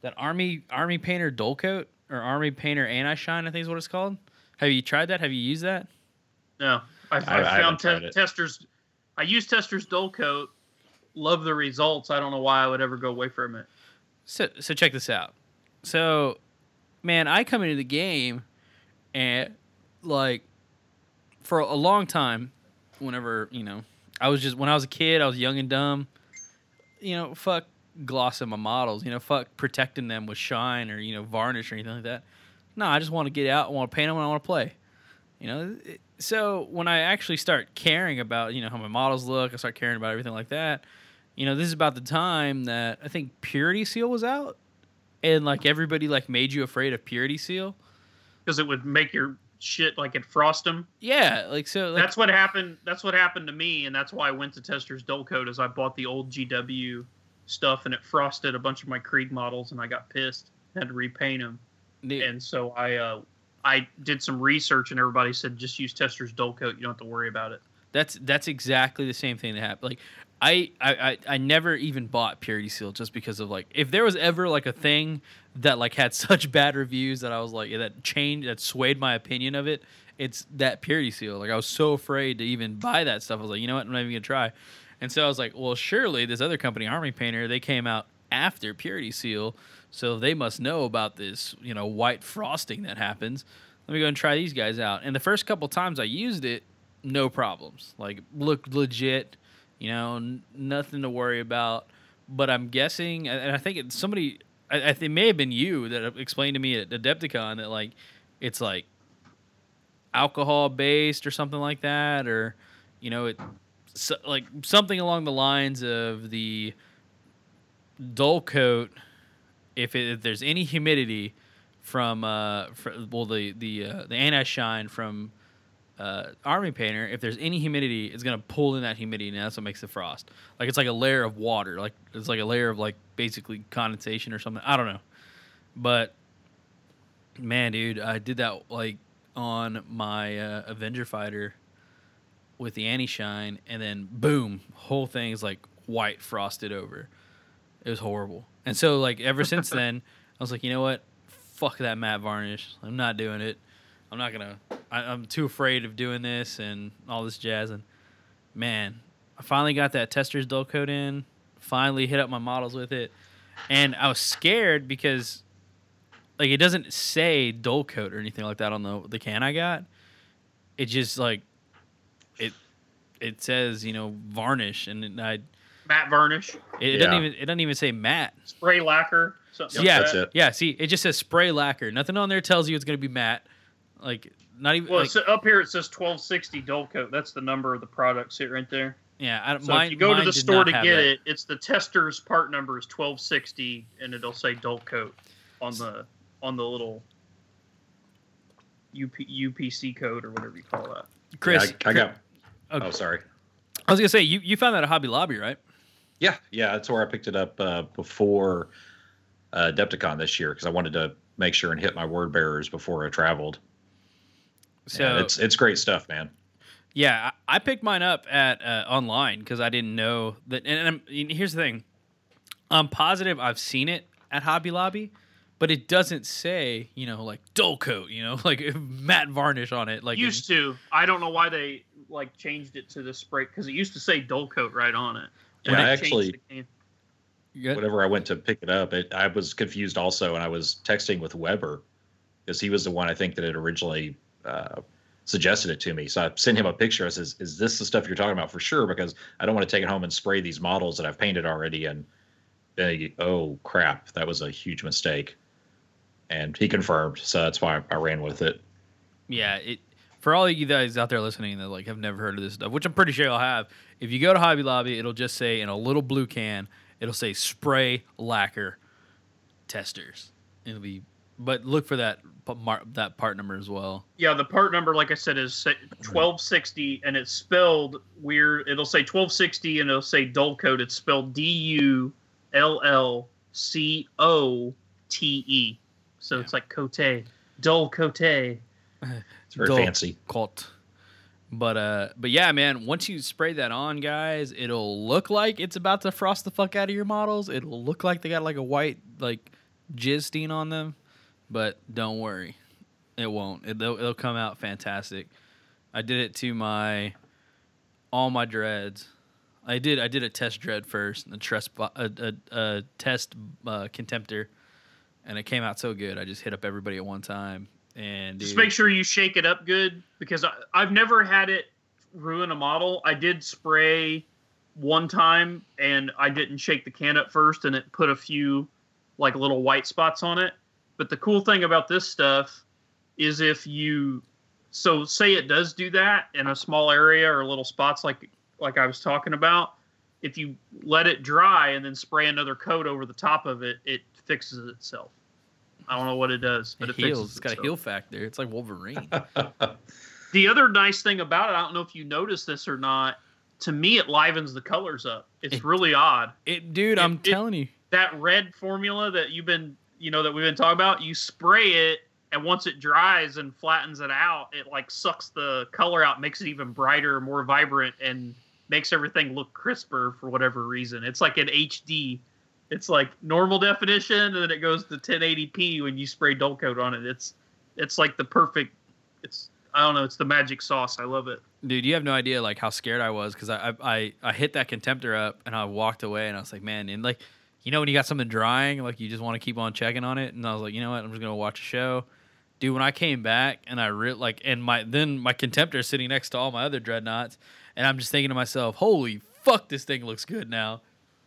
that army army painter dull coat or army painter anti shine, I think is what it's called. Have you tried that? Have you used that? No, I, I, I haven't found tried te- Testors. I use Testors Dullcote. Love the results. I don't know why I would ever go away from it. So so check this out. So, man, I come into the game and like for a long time, whenever you know, I was just when I was a kid, I was young and dumb. You know, fuck glossing my models. You know, fuck protecting them with shine or you know varnish or anything like that. No, I just want to get out. I want to paint them when I want to play. You know, so when I actually start caring about you know how my models look, I start caring about everything like that. You know, this is about the time that I think Purity Seal was out, and like everybody like made you afraid of Purity Seal. because it would make your shit like it frost them. Yeah, like so. Like, that's what happened. That's what happened to me, and that's why I went to Testors Dullcote. Is I bought the old GW stuff, and it frosted a bunch of my Krieg models, and I got pissed. Had to repaint them, dude, and so I uh, I did some research, and everybody said just use Testors Dullcote. You don't have to worry about it. That's that's exactly the same thing that happened. Like I, I I I never even bought Purity Seal just because of like if there was ever like a thing that like had such bad reviews that I was like that changed that swayed my opinion of it. It's that Purity Seal. Like I was so afraid to even buy that stuff. I was like, you know what, I'm not even gonna try. And so I was like, well, surely this other company, Army Painter, they came out after Purity Seal, so they must know about this, you know, white frosting that happens. Let me go and try these guys out. And the first couple times I used it, no problems. Like looked legit, you know, n- nothing to worry about. But I'm guessing, and I think it's somebody, I, I think it may have been you that explained to me at Adepticon that like it's like alcohol based or something like that, or you know, it so, like something along the lines of the Dullcote. If, it, if there's any humidity from uh, well the the uh, the anti shine from uh, army painter, if there's any humidity, it's gonna pull in that humidity, and that's what makes the frost. Like it's like a layer of water, like it's like a layer of like basically condensation or something. I don't know, but man, dude, I did that like on my uh, Avenger fighter with the anti shine, and then boom, whole thing is like white frosted over. It was horrible, and so like ever since then, I was like, you know what, fuck that matte varnish. I'm not doing it. I'm not gonna. I, I'm too afraid of doing this and all this jazz. And man, I finally got that Testors Dullcote in. Finally hit up my models with it, and I was scared because, like, it doesn't say Dullcote or anything like that on the the can I got. It just like, it, it says you know varnish, and I, Matte varnish, It, it doesn't even it doesn't even say matte. spray lacquer, something yeah, like that's it. Yeah, see, it just says spray lacquer. Nothing on there tells you it's gonna be matte. Like not even Well, like, so up here it says 1260 Dullcote. That's the number of the product. See it right there. yeah. I, don't So mine, if you go to the store to get that. it, it's the Testors part number is 1260, and it'll say Dullcote on the on the little UP, UPC code or whatever you call that. Chris, Yeah, I, I got. Oh. Oh, sorry. I was gonna say you, you found that at Hobby Lobby, right? Yeah, yeah, that's where I picked it up uh, before uh, Adepticon this year because I wanted to make sure and hit my word bearers before I traveled. So And it's it's great stuff, man. Yeah, I I picked mine up at uh, online because I didn't know that. And, I'm, and here's the thing: I'm positive I've seen it at Hobby Lobby, but it doesn't say you know like Dullcote, you know, like matte varnish on it. Like used to. I don't know why they like changed it to the spray because it used to say Dullcote right on it. Yeah, I actually- the can- Yeah. Whenever I went to pick it up, it, I was confused also, and I was texting with Weber because he was the one I think that had originally uh, suggested it to me. So I sent him a picture. I says, "Is this the stuff you're talking about for sure?" Because I don't want to take it home and spray these models that I've painted already. And oh crap, that was a huge mistake. And he confirmed, so that's why I ran with it. Yeah, it for all of you guys out there listening that like have never heard of this stuff, which I'm pretty sure you'll have. If you go to Hobby Lobby, it'll just say in a little blue can, it'll say spray lacquer Testors. It'll be, but look for that mar- that part number as well. Yeah, the part number, like I said, is 1260, and it's spelled weird. It'll say 1260, and it'll say Dullcote. It's spelled D U L L C O T E. So it's like cote, dull cote. It's very Dull. fancy. cult. But uh, but yeah, man. Once you spray that on, guys, it'll look like it's about to frost the fuck out of your models. It'll look like they got like a white like jizz stain on them, but don't worry, it won't. It, will it'll come out fantastic. I did it to my all my dreads. I did I did a test dread first, a test a, a, a test uh, contemptor, and it came out so good. I just hit up everybody at one time. And Just dude, make sure you shake it up good because I, I've never had it ruin a model. I did spray one time and I didn't shake the can up first and it put a few like little white spots on it. But the cool thing about this stuff is if you so say it does do that in a small area or little spots like like I was talking about, if you let it dry and then spray another coat over the top of it, it fixes itself. I don't know what it does, but it it, heals. fixes It's got a heal factor. It's like Wolverine. The other nice thing about it, I don't know if you noticed this or not. To me, it livens the colors up. It's It- really odd. it, dude, It- I'm it- telling you. That red formula that you've been, you know, that we've been talking about, you spray it, and once it dries and flattens it out, it like sucks the color out, makes it even brighter, more vibrant, and makes everything look crisper for whatever reason. It's like an HD. It's like normal definition, and then it goes to 1080p when you spray Dullcote on it. It's it's like the perfect. It's I don't know. It's the magic sauce. I love it. Dude, you have no idea like how scared I was because I, I I hit that contemptor up and I walked away and I was like, man, and like, you know when you got something drying, like you just want to keep on checking on it, and I was like, you know what, I'm just gonna watch a show. Dude, when I came back and I re- like, and my then my contemptor is sitting next to all my other dreadnoughts, and I'm just thinking to myself, holy fuck, this thing looks good now.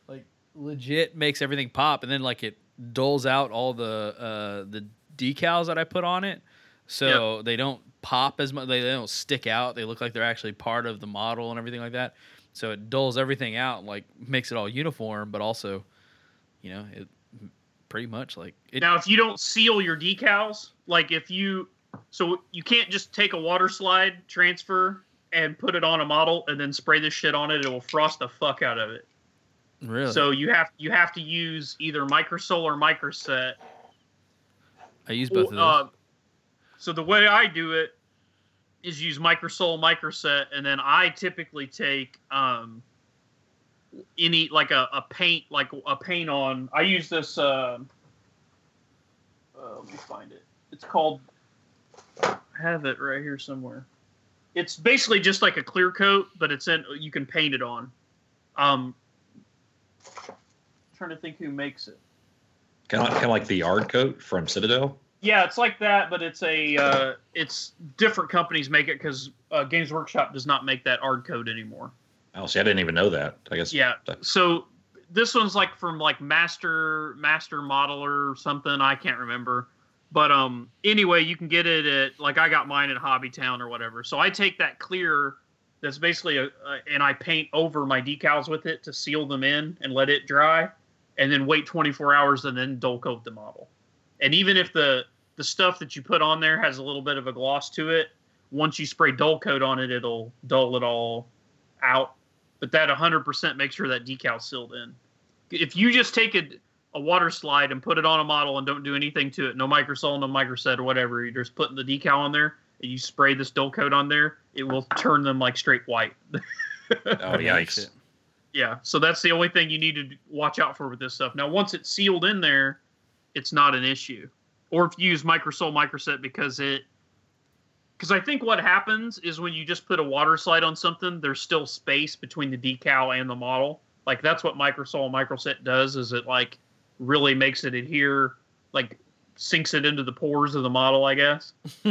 Like legit makes everything pop, and then like it dulls out all the uh the decals that I put on it, so they don't pop as much. They, they don't stick out. They look like they're actually part of the model and everything like that. So it dulls everything out, like makes it all uniform, but also, you know, it pretty much like it. now, if you don't seal your decals, like if you, so you can't just take a water slide transfer and put it on a model and then spray this shit on it. It will frost the fuck out of it. really, So you have you have to use either Microsol or Microset. I use both of those. Uh, so the way I do it is use Microsol, Microset, and then I typically take um, any like a, a paint like a paint on. I use this. Uh, uh, let me find it. It's called. I have it right here somewhere. It's basically just like a clear coat, but it's in. You can paint it on. Um, trying to think who makes it. Kind of, kind of like the 'Ardcoat from Citadel. Yeah, it's like that, but it's a uh, it's different companies make it because uh, Games Workshop does not make that 'Ardcoat anymore. Oh, see, I didn't even know that. I guess. Yeah. So this one's like from like Master Master Modeler or something. I can't remember. But um, anyway, you can get it at like I got mine at Hobbytown or whatever. So I take that clear that's basically a, a and I paint over my decals with it to seal them in and let it dry, and then wait 24 hours and then Dullcote the model. And even if the the stuff that you put on there has a little bit of a gloss to it, once you spray Dullcote on it, it'll dull it all out. But that 100% makes sure that decal's sealed in. If you just take a, a water slide and put it on a model and don't do anything to it, no microsol, no microset, or whatever, you're just putting the decal on there, and you spray this Dullcote on there, it will turn them like straight white. Oh yikes! yeah, so that's the only thing you need to watch out for with this stuff. Now, once it's sealed in there, it's not an issue. Or if you use microsol microset because it because I think what happens is when you just put a water slide on something, there's still space between the decal and the model. Like that's what microsol microset does is it like really makes it adhere, like sinks it into the pores of the model, I guess.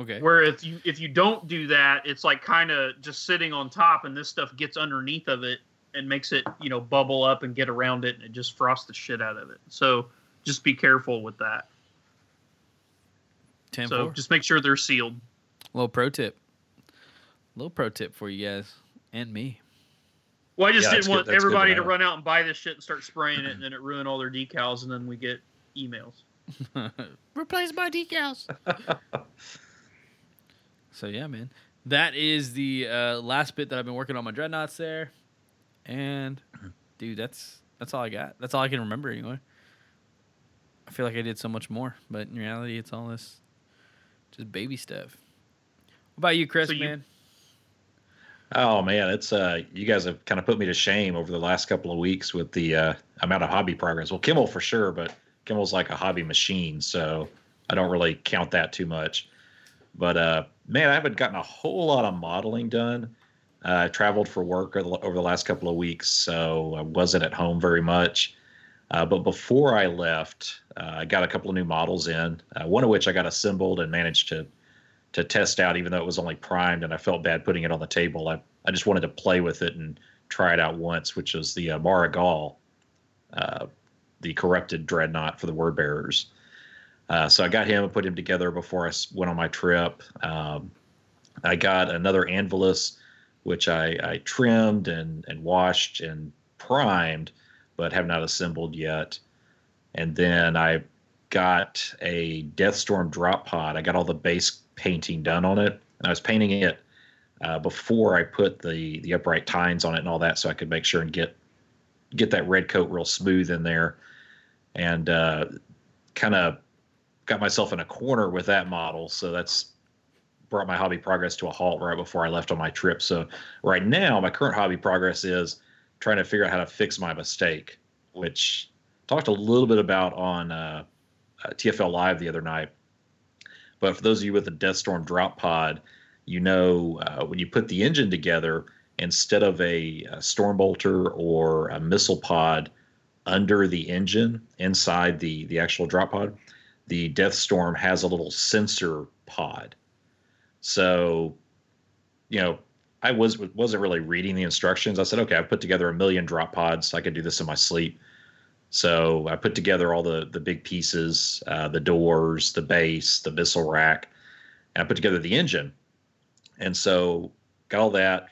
okay. Where if you if you don't do that, it's like kind of just sitting on top, and this stuff gets underneath of it and makes it you know bubble up and get around it, and it just frosts the shit out of it. So just be careful with that. 10 so just make sure they're sealed. Little pro tip. Little pro tip for you guys and me. Well, I just Yeah, didn't want good- that's good to everybody to run out and buy this shit and start spraying it, and then it ruin all their decals, and then we get emails. Replace my decals. so yeah, man. That is the uh, last bit that I've been working on my dreadnoughts there, and dude, that's that's all I got. That's all I can remember anyway. I feel like I did so much more, but in reality, it's all this just baby stuff. What about you, Chris? So you- man, Oh man, it's uh, you guys have kind of put me to shame over the last couple of weeks with the uh, amount of hobby progress. Well, Kimmel for sure, but Kimmel's like a hobby machine, so I don't really count that too much. But uh, man, I haven't gotten a whole lot of modeling done. Uh, I traveled for work over the- over the last couple of weeks, so I wasn't at home very much. Uh, but before I left, uh, I got a couple of new models in. Uh, one of which I got assembled and managed to to test out, even though it was only primed, and I felt bad putting it on the table. I, I just wanted to play with it and try it out once, which is the uh, Mhara Gal, uh, the corrupted dreadnought for the word bearers. Uh, so I got him and put him together before I went on my trip. Um, I got another Anvillus, which I, I trimmed and, and washed and primed, but have not assembled yet. And then I got a Deathstorm drop pod. I got all the base painting done on it, and I was painting it uh, before I put the the upright tines on it and all that, so I could make sure and get get that red coat real smooth in there, and uh, kind of got myself in a corner with that model. So that's brought my hobby progress to a halt right before I left on my trip. So right now, my current hobby progress is trying to figure out how to fix my mistake, which talked a little bit about on uh, uh, TFL Live the other night. But for those of you with the Deathstorm drop pod, you know uh, when you put the engine together, instead of a, a storm bolter or a missile pod under the engine inside the the actual drop pod, the Deathstorm has a little sensor pod. So, you know, I was wasn't really reading the instructions. I said, okay, I put together a million drop pods. I could do this in my sleep. So I put together all the the big pieces, uh, the doors, the base, the missile rack, and I put together the engine. And so got all that,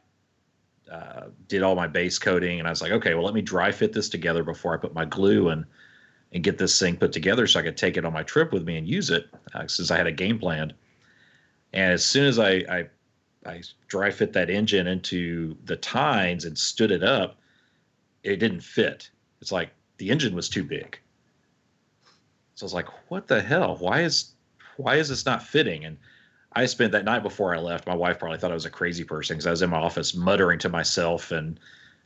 uh, did all my base coating, and I was like, okay, well, let me dry fit this together before I put my glue and and get this thing put together so I could take it on my trip with me and use it uh, since I had a game planned. And as soon as I, I I dry fit that engine into the tines and stood it up, it didn't fit. It's like the engine was too big. So I was like, what the hell? Why is why is this not fitting? And I spent that night before I left. My wife probably thought I was a crazy person because I was in my office muttering to myself and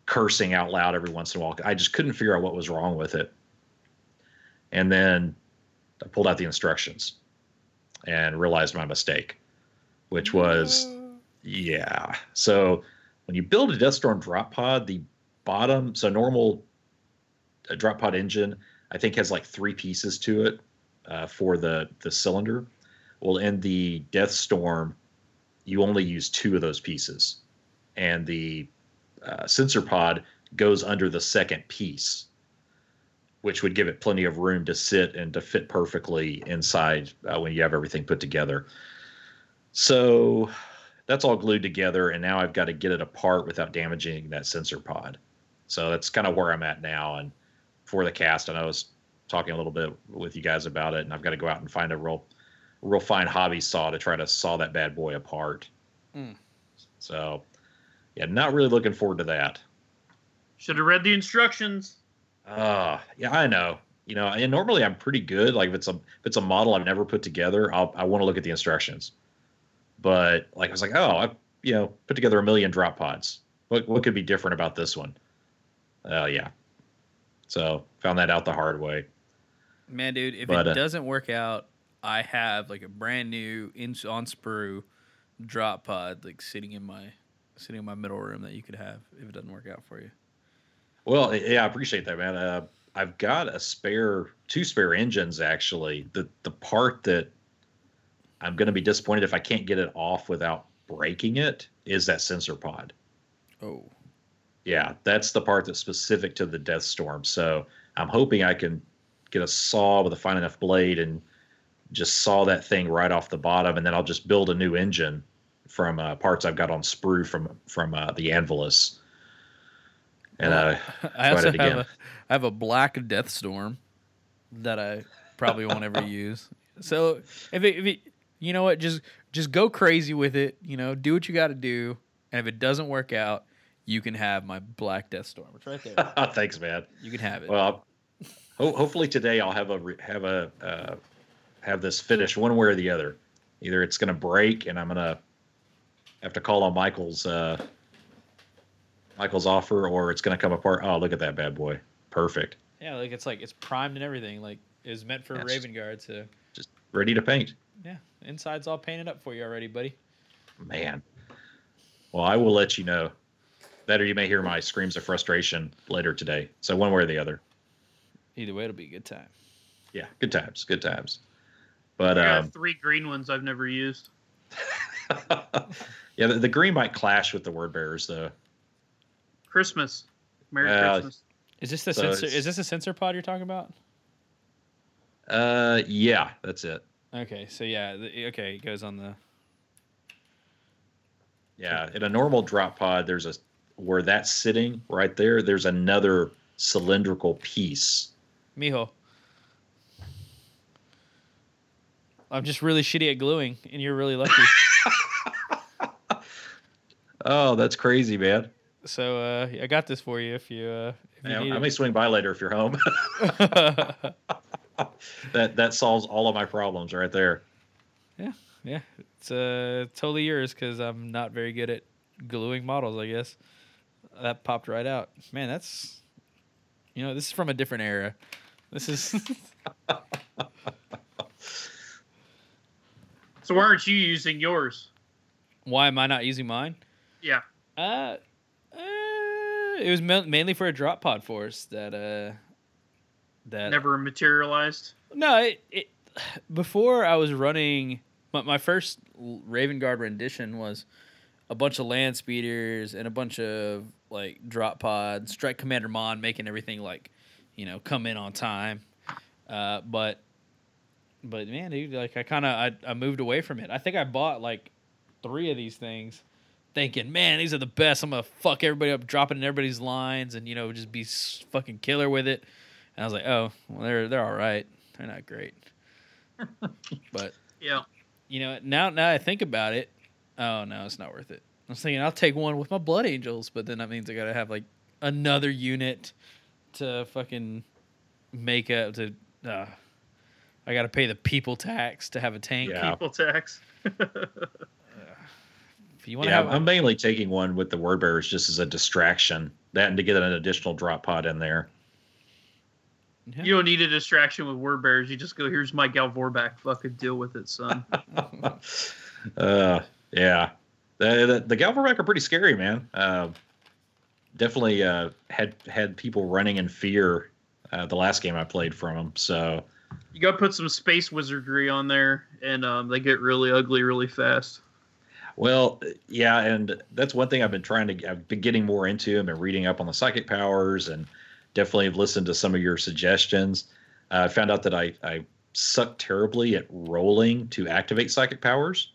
cursing out loud every once in a while. I just couldn't figure out what was wrong with it. And then I pulled out the instructions and realized my mistake, which was yeah. So when you build a Deathstorm drop pod, the bottom, so normal a drop pod engine, I think has like three pieces to it uh, for the the cylinder. Well, in the Deathstorm, you only use two of those pieces. and the uh, sensor pod goes under the second piece, which would give it plenty of room to sit and to fit perfectly inside uh, when you have everything put together. So that's all glued together, and now I've got to get it apart without damaging that sensor pod. So that's kind of where I'm at now. And for the cast, and I was talking a little bit with you guys about it, and I've got to go out and find a real, real fine hobby saw to try to saw that bad boy apart. Mm. So, yeah, not really looking forward to that. Should have read the instructions. Uh, yeah, I know. You know, and normally I'm pretty good. Like if it's a if it's a model I've never put together, I'll I want to look at the instructions. But like I was like, oh, I you know put together a million drop pods. What what could be different about this one? Oh yeah. So found that out the hard way. Man, dude, if But, it uh, doesn't work out, I have like a brand new in on sprue drop pod like sitting in my sitting in my middle room that you could have if it doesn't work out for you. Well, yeah, I appreciate that, man. Uh, I've got a spare, two spare engines actually. The the part that I'm going to be disappointed if I can't get it off without breaking it is that sensor pod. Oh, Yeah, that's the part that's specific to the Death Storm. So I'm hoping I can get a saw with a fine enough blade and just saw that thing right off the bottom, and then I'll just build a new engine from uh, parts I've got on sprue from from uh, the Anvillus. And uh, I also have again. a I have a black Death Storm that I probably won't ever use. So if it, if it you know what just just go crazy with it. You know, do what you got to do, and if it doesn't work out, you can have my black Death Storm. It's right there. thanks, man. You can have it. Well, ho- hopefully today I'll have a re- have a uh, have this finished one way or the other. Either it's going to break and I'm going to have to call on Michael's uh, Michael's offer, or it's going to come apart. Oh, look at that bad boy! Perfect, yeah, like it's like it's primed and everything. Like it was meant for Yes. Raven Guard. So just ready to paint. yeah, inside's all painted up for you already, buddy. Man, well, I will let you know. That or you may hear my screams of frustration later today. So one way or the other. Either way, it'll be a good time. Yeah, good times, good times. But I got um, three green ones I've never used. yeah, the, the green might clash with the word bearers though. Christmas. Merry Uh, Christmas. Is this the So sensor? Is this a sensor pod you're talking about? Uh, yeah, that's it. Okay, so yeah, the, okay, it goes on the. Yeah, in a normal drop pod, there's a where that's sitting right there. There's another cylindrical piece. Mijo. I'm just really shitty at gluing, and you're really lucky. Oh, that's crazy, man. so uh, I got this for you if you uh, if you Yeah, I it. may swing by later if you're home. that that solves all of my problems right there. yeah, yeah, it's uh, totally yours because I'm not very good at gluing models. I guess that popped right out. Man, that's you know this is from a different era. This is So why aren't you using yours? why am I not using mine? Yeah. Uh, uh it was ma- mainly for a drop pod force that uh that Never materialized. No, it, it before I was running my, my first Raven Guard rendition was a bunch of land speeders and a bunch of like drop pods, Strike Commander Mon making everything like, you know, come in on time. Uh, but but man, dude, like I kind of I, I moved away from it. I think I bought like three of these things thinking, man, these are the best. I'm gonna fuck everybody up, dropping in everybody's lines, and you know, just be fucking killer with it. And I was like, oh, well, they're they're all right. They're not great, but Yeah. you know, now now I think about it, oh no, it's not worth it. I was thinking I'll take one with my Blood Angels, but then that means I gotta have like another unit to fucking make up to. Uh, I gotta pay the people tax to have a tank. Yeah. People tax. If you want to Yeah, have, I'm mainly taking one with the word bearers just as a distraction. That and to get an additional drop pod in there. Yeah. You don't need a distraction with word bearers. You just go, here's my Gal Vorbak. Fucking deal with it, son. Uh, yeah, the the, the Gal Vorbak are pretty scary, man. Uh, definitely uh, had had people running in fear uh, the last game I played from them. So you got to put some space wizardry on there, and um, they get really ugly really fast. Well, yeah, and that's one thing I've been trying to. I've been getting more into and been reading up on the psychic powers, and definitely have listened to some of your suggestions. Uh, I found out that I I suck terribly at rolling to activate psychic powers.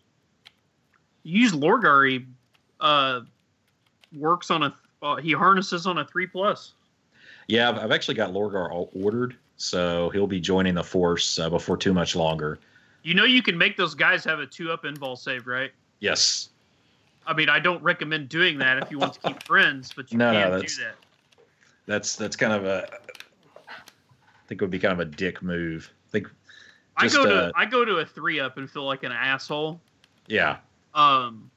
You use Lorgar. He uh, works on a. Uh, he harnesses on a three plus. Yeah, I've, I've actually got Lorgar all ordered, so he'll be joining the force uh, before too much longer. You know you can make those guys have a two up invul save, right? Yes. I mean, I don't recommend doing that if you want to keep friends, but you No, no, can do that. That's that's kind of a. I think it would be kind of a dick move. I think, I just, go uh, to I go to a three up and feel like an asshole. yeah, Um,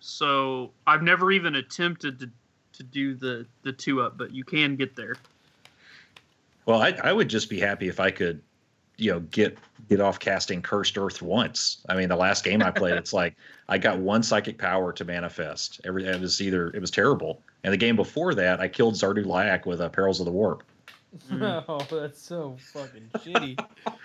so I've never even attempted to to do the the two up, but you can get there. Well, I, I would just be happy if I could, you know, get get off casting Cursed Earth once. I mean, the last game I played, it's like I got one psychic power to manifest. Every it was either it was terrible, and the game before that, I killed Zardu Layak with uh, Perils of the Warp. oh, that's so fucking shitty.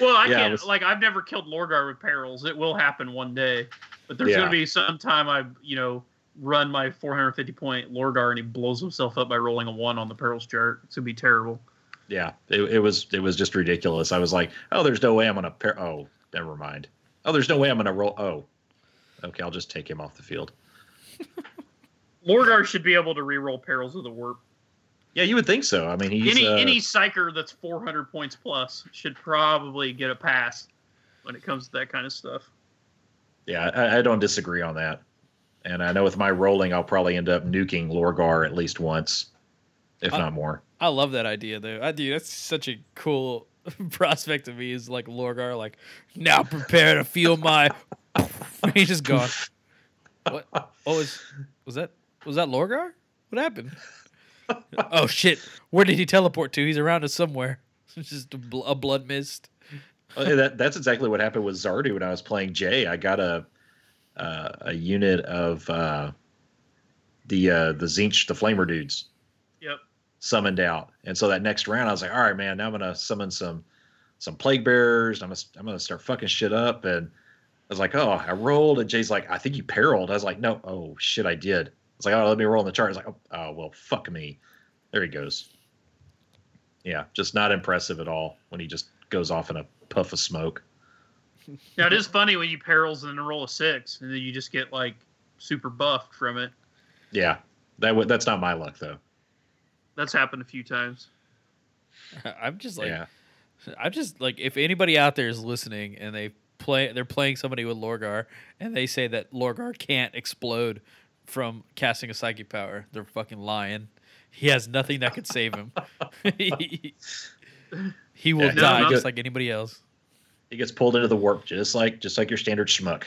Well, I Yeah, can't was- like I've never killed Lorgar with perils. It will happen one day, but there's Yeah. gonna be some time I you know run my 450 point Lorgar and he blows himself up by rolling a one on the perils chart. It's gonna be terrible. Yeah, it, it was it was just ridiculous. I was like, oh, there's no way I'm gonna. Par- oh, never mind. Oh, there's no way I'm gonna roll. Oh, okay, I'll just take him off the field. Lorgar should be able to re-roll perils of the warp. Yeah, you would think so. I mean, he's any uh, any psyker that's 400 points plus should probably get a pass when it comes to that kind of stuff. Yeah, I, I don't disagree on that. And I know with my rolling, I'll probably end up nuking Lorgar at least once, if Uh, not more. I love that idea though. I do. That's such a cool prospect to me. Is like Lorgar, like now prepare to feel my. He's just gone. What? Oh, was was that was that Lorgar? What happened? oh shit! Where did he teleport to? He's around us somewhere. It's just a, bl- a blood mist. Uh, that, that's exactly what happened with Zardu when I was playing Jay. I got a uh, a unit of uh, the uh, the Tzeentch, the Flamer dudes. Yep. Summoned out. And so that next round, I was like, all right, man, now I'm gonna summon some some plague bearers. I'm gonna I'm gonna start fucking shit up. And I was like, oh, I rolled. And Jay's like, I think you perilled. I was like, no, oh shit, I did. It's like, oh, let me roll on the chart. It's like, oh, oh, well, fuck me. There he goes. Yeah, just not impressive at all when he just goes off in a puff of smoke. Now it is funny when you perils and then roll a six, and then you just get like super buffed from it. Yeah, that would that's not my luck though. That's happened a few times. I'm just like, yeah, I'm just like, if anybody out there is listening and they play, they're playing somebody with Lorgar, and they say that Lorgar can't explode from casting a psychic power, they're fucking lying. He has nothing that could save him. he, he will Yeah, no, die no. just like anybody else. he gets pulled into the warp just like just like your standard schmuck.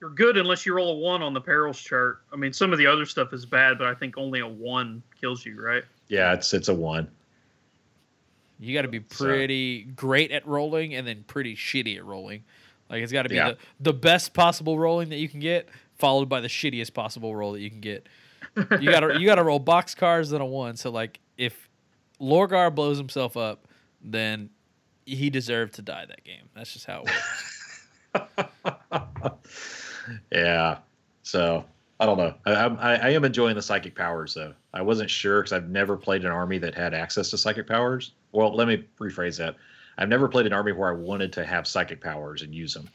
You're good unless you roll a one on the perils chart. I mean, some of the other stuff is bad, but I think only a one kills you, right? Yeah, it's it's a one. You got to be So- pretty great at rolling and then pretty shitty at rolling. Like it's got to be Yeah. the, the best possible rolling that you can get, followed by the shittiest possible roll that you can get. You gotta you gotta roll box cars then a one. So like if Lorgar blows himself up, then he deserved to die that game. That's just how it works. yeah. So I don't know. I, I, I am enjoying the psychic powers though. I wasn't sure because I've never played an army that had access to psychic powers. Well, let me rephrase that. I've never played an army where I wanted to have psychic powers and use them.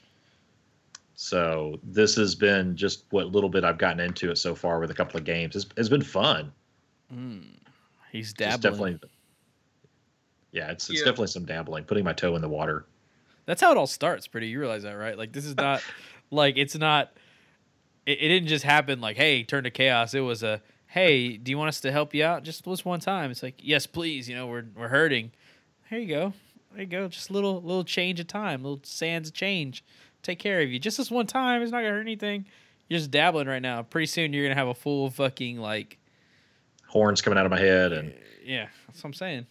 So this has been just what little bit I've gotten into it so far with a couple of games. It's, it's been fun. Mm. He's It's dabbling. definitely. Yeah, it's it's Yeah. definitely some dabbling, putting my toe in the water. That's how it all starts, pretty. You realize that, right? Like this is not like it's not it, it didn't just happen like, hey, turn to chaos. It was a hey, do you want us to help you out? Just this one time. It's like, yes, please, you know, we're we're hurting. Here you go. There you go. Just a little little change of time, little sands of change. Take care of you. Just this one time. It's not gonna hurt anything. You're just dabbling right now. Pretty soon you're gonna have a full fucking like Horns coming out of my head, and yeah, that's what I'm saying.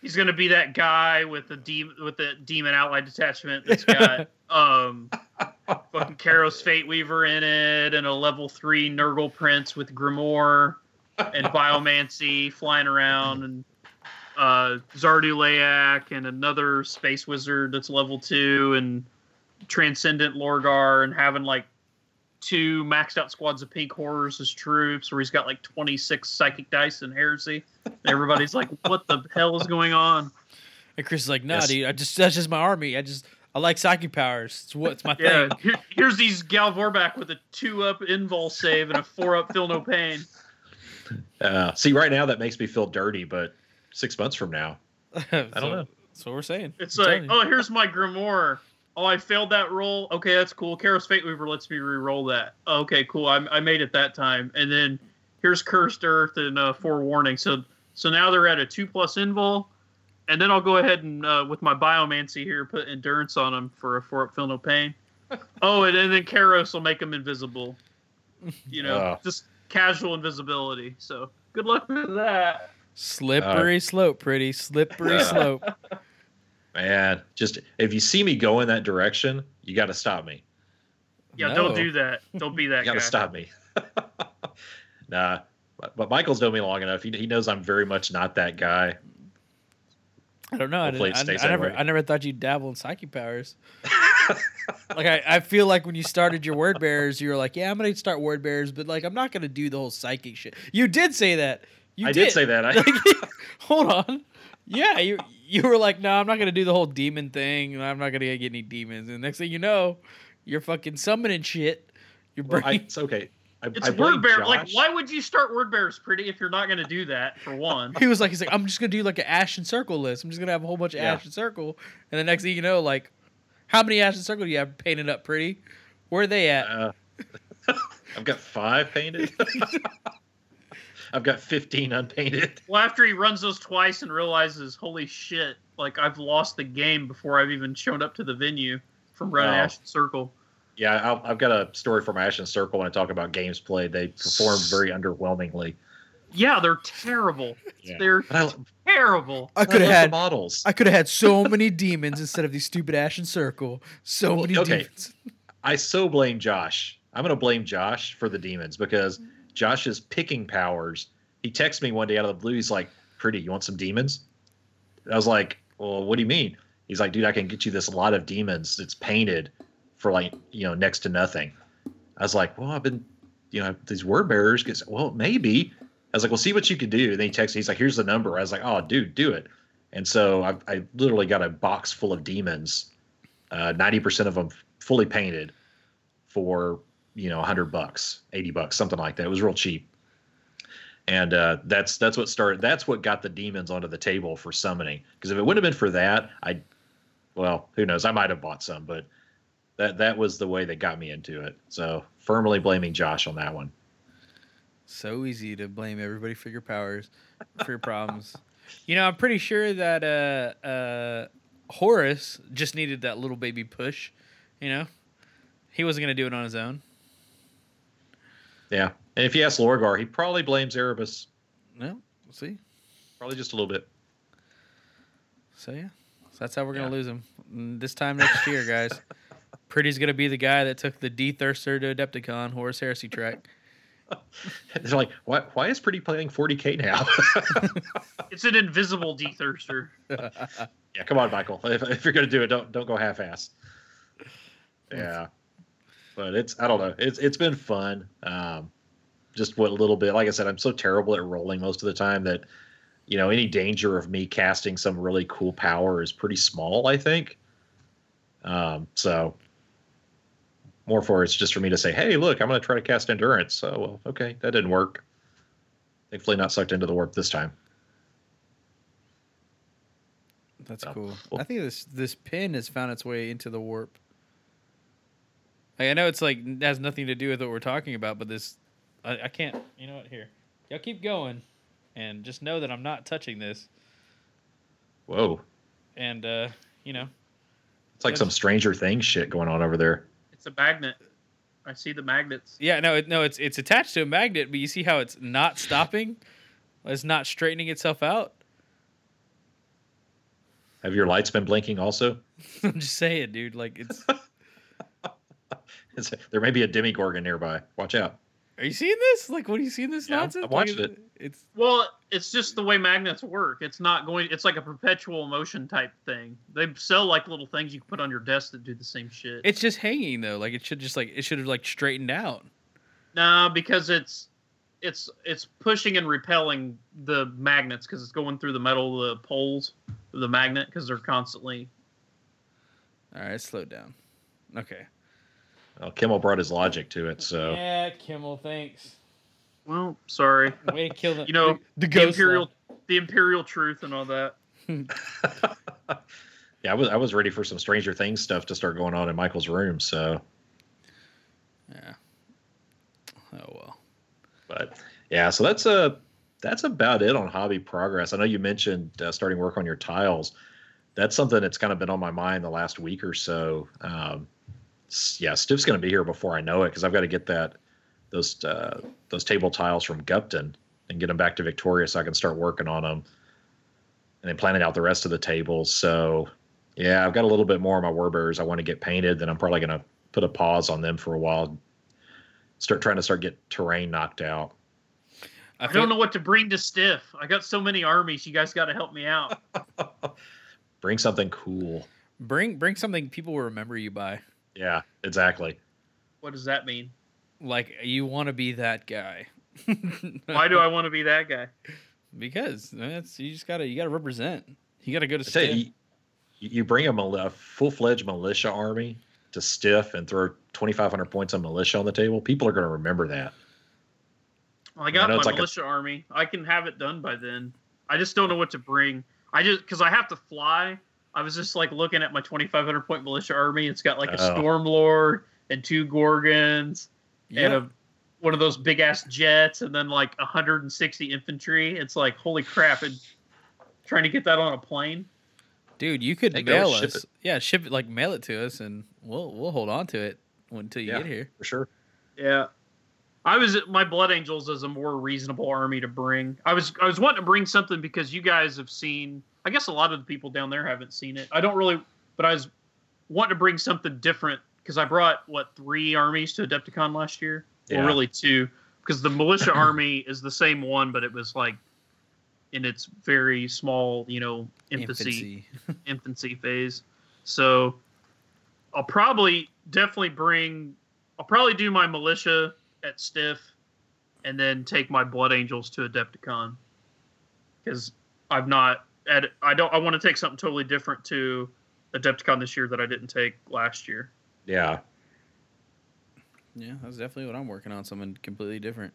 He's gonna be that guy with the demon with the demon allied detachment that's got um fucking Kairos Fateweaver in it and a level three Nurgle Prince with Grimoire and Biomancy flying around and uh Zardu Layak and another space wizard that's level two and Transcendent Lorgar and having like two maxed out squads of pink horrors as troops, where he's got like 26 psychic dice and heresy. And everybody's like, what the hell is going on? And Chris is like, nah, Yes. dude, I just that's just my army. I just I like psychic powers. It's what's my Yeah, thing. here, here's these Gal Vorbak with a two up invul save and a four up feel no pain. Uh, see, right now that makes me feel dirty, but six months from now, I don't know. That's what we're saying. It's I'm like, oh, here's my Grimoire. Oh, I failed that roll. Okay, that's cool. Kairos Fateweaver lets me re-roll that. Okay, cool. I, I made it that time. And then here's Cursed Earth and uh, Forewarning. So so now they're at a two plus invul. And then I'll go ahead and uh, with my Biomancy here put Endurance on them for a four up feel no pain. oh, and, and then Kairos will make them invisible. You know, Oh. just casual invisibility. So good luck with that. slippery slope, pretty slippery Yeah. slope. man, just if you see me go in that direction, you got to stop me. Yeah, No. don't do that. Don't be that You got guy. to stop me. nah, but, but Michael's known me long enough. He, he knows I'm very much not that guy. I don't know. I, I, I never way. I never thought you'd dabble in psychic powers. like I, I feel like when you started your word bearers, you were like, yeah, I'm gonna start word bearers, but like I'm not gonna do the whole psychic shit. You did say that. You I did say that. I, Hold on. Yeah, you you were like, no, I'm not gonna do the whole demon thing, I'm not gonna get any demons. And next thing you know, you're fucking summoning shit. You're well, I, bringing. it's okay. I, It's I word bear. Like, why would you start word bears pretty if you're not going to do that? For one, he was like, he's like, I'm just gonna do like an Ashen Circle list. I'm just gonna have a whole bunch of Yeah. Ashen Circle, and the next thing you know, like, how many Ashen Circle do you have painted up pretty? Where are they at? Uh, I've got five painted. I've got 15 unpainted. well, after he runs those twice and realizes, holy shit, like I've lost the game before I've even shown up to the venue from running Wow. Ashen Circle. Yeah, I'll, I've got a story from Ashen Circle when I talk about games played. They performed very underwhelmingly. Yeah, they're terrible. Yeah. They're I, terrible. I I could have love the had. models. I could have had so many demons instead of these stupid Ashen Circle. So Well, many okay. demons. I so blame Josh. I'm going to blame Josh for the demons because Josh's picking powers. He texts me one day out of the blue. He's like, "Pretty, you want some demons?" I was like, "Well, what do you mean?" He's like, "Dude, I can get you this lot of demons It's painted for like you know next to nothing." I was like, "Well, I've been, you know, these word bearers." Gets, well, maybe. I was like, "Well, see what you can do." And then he texts. me, He's like, "Here's the number." I was like, "Oh, dude, do it." And so I, I literally got a box full of demons, uh, ninety percent of them fully painted, for you know hundred bucks, eighty bucks, something like that. It was real cheap. And uh, that's that's what started. That's what got the demons onto the table for summoning. Because if it wouldn't have been for that, I, well, who knows? I might have bought some, but that that was the way that got me into it. So firmly blaming Josh on that one. So easy to blame everybody for your powers, for your problems. You know, I'm pretty sure that uh, uh, Horus just needed that little baby push. You know, he wasn't gonna do it on his own. Yeah. And if you ask Lorgar, he probably blames Erebus. No, we'll see. Probably just a little bit. So yeah, so that's how we're gonna Yeah. lose him this time next year, guys. Pretty's gonna be the guy that took the D Thirster to Adepticon Horus Heresy track. They're like, why, why is Pretty playing 40k now? It's an invisible D-thirster. Yeah, come on, Michael. If, if you're gonna do it, don't don't go half-ass. Yeah, but it's I don't know. It's it's been fun. Um, just what a little bit. Like I said, I'm so terrible at rolling most of the time that you know any danger of me casting some really cool power is pretty small. I think. Um, so more for it's just for me to say, hey, look, I'm gonna try to cast endurance. So well, okay, that didn't work. Thankfully, not sucked into the warp this time. That's So, cool. well- I think this this pin has found its way into the warp. Like, I know it's like it has nothing to do with what we're talking about, but this I, I can't. You know what? Here, y'all keep going, and just know that I'm not touching this. Whoa, And uh, you know, it's like some Stranger Things shit going on over there. It's a magnet. I see the magnets. yeah, no, it, no, it's it's attached to a magnet, but you see how it's not stopping. It's not straightening itself out. Have your lights been blinking also? I'm just saying, dude. Like it's It's, there may be a Demogorgon nearby. Watch out. Are you seeing this? Like, what are you seeing this Yeah, nonsense? I've watched Like, it. It's Well, it's just the way magnets work. It's not going. It's like a perpetual motion type thing. They sell like little things you can put on your desk that do the same shit. it's just hanging though. Like it should just like it should have like straightened out. nah, because it's it's it's pushing and repelling the magnets because it's going through the metal of the poles of the magnet because they're constantly. All right, slow down. Okay. Well, Kimmel brought his logic to it, so Yeah, Kimmel, thanks. Well, sorry, Way to kill the You know, the, the ghost imperial, the imperial truth and all that. yeah, I was I was ready for some Stranger Things stuff to start going on in Michael's room. So, Yeah. Oh well. but yeah, so that's a that's about it on hobby progress. I know you mentioned uh, starting work on your tiles. That's something that's kind of been on my mind the last week or so. Um, s- yeah, Stiff's going to be here before I know it because I've got to get that those uh, those table tiles from Gupton and get them back to Victoria so I can start working on them and then planning out the rest of the tables. So yeah, I've got a little bit more of my Word Bearers I want to get painted. Then I'm probably going to put a pause on them for a while. Start trying to start get terrain knocked out. I don't know what to bring to Stiff. I got so many armies. You guys got to help me out. Bring something cool. Bring bring something people will remember you by. Yeah, exactly. What does that mean? Like you want to be that guy. Why do I want to be that guy? Because that's you just gotta you gotta represent. You gotta go to I stiff. you, you, you bring a, a full-fledged militia army to stiff and throw 2,500 points on militia on the table. People are going to remember that. Well, I got know my it's like a- militia army. I can have it done by then. I just don't know what to bring. I just because I have to fly. I was just like looking at my 2,500 point militia army. It's got like a Oh. storm lord and two gorgons Yeah. and a one of those big ass jets, and then like 160 infantry. It's like holy crap! And trying to get that on a plane. Dude, you could Hey, mail us. it. Yeah, ship it like mail it to us and we'll we'll hold on to it until you Yeah. get here. For sure. Yeah. I was my Blood Angels is a more reasonable army to bring. I was I was wanting to bring something because you guys have seen. I guess a lot of the people down there haven't seen it. I don't really, but I was wanting to bring something different because I brought what three armies to Adepticon last year. Yeah. Well, really two, because the militia army is the same one, but it was like in its very small, you know, infancy Infancy. infancy phase. So I'll probably definitely bring I'll probably do my militia at Stiff and then take my Blood Angels to Adepticon. Because I've not at I don't I want to take something totally different to Adepticon this year that I didn't take last year. Yeah. Yeah, that's definitely what I'm working on. Something completely different.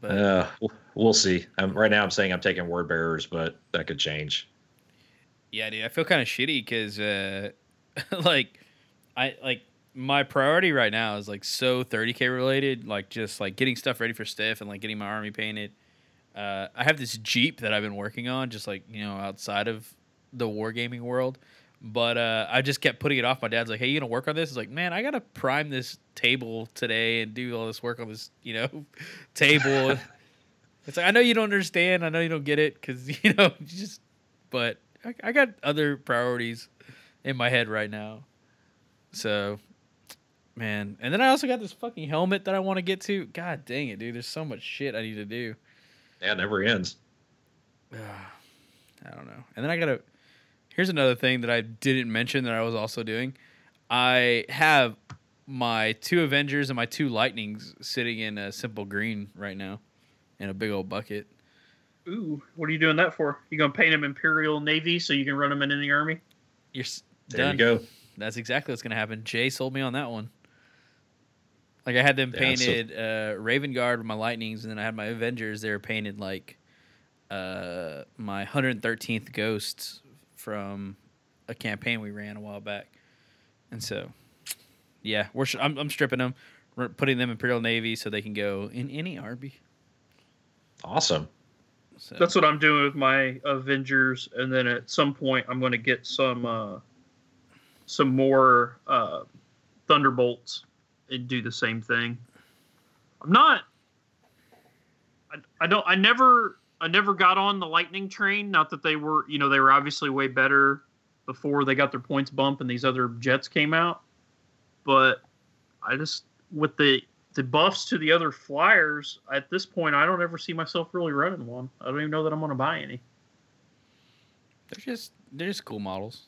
But Uh, we'll- we'll see. Um, right now, I'm saying I'm taking word bearers, but that could change. yeah, dude, I feel kind of shitty because, uh, like, I like my priority right now is like so 30k related, like just like getting stuff ready for stiff and like getting my army painted. Uh, I have this Jeep that I've been working on, just like you know, outside of the wargaming world. But uh, I just kept putting it off. My dad's like, "Hey, you gonna work on this?" It's like, "Man, I gotta prime this table today and do all this work on this, you know, table." it's like I know you don't understand. I know you don't get it because you know, you just. But I, I got other priorities in my head right now. So, man, and then I also got this fucking helmet that I want to get to. God dang it, dude! There's so much shit I need to do. Yeah, it never ends. I don't know. And then I gotta. Here's another thing that I didn't mention that I was also doing. I have my two Avengers and my two Lightnings sitting in a simple green right now, in a big old bucket. Ooh, what are you doing that for? You gonna paint them Imperial Navy so you can run them in any army? You're s- There done. you go. That's exactly what's gonna happen. Jay sold me on that one. Like I had them Yeah, so- painted uh, Raven Guard with my Lightnings, and then I had my Avengers. They were painted like uh, my 113th Ghosts from a campaign we ran a while back. And so, yeah, we're sh- I'm, I'm stripping them, we're putting them Imperial Navy so they can go in any army. Awesome. So That's what I'm doing with my Avengers, and then at some point I'm going to get some uh, some more uh, Thunderbolts and do the same thing. I'm not. I, I don't. I never. I never got on the Lightning train. Not that they were. You know, they were obviously way better before they got their points bump and these other jets came out. But I just with the the buffs to the other flyers, at this point, I don't ever see myself really running one. I don't even know that I'm going to buy any. They're just they're just cool models.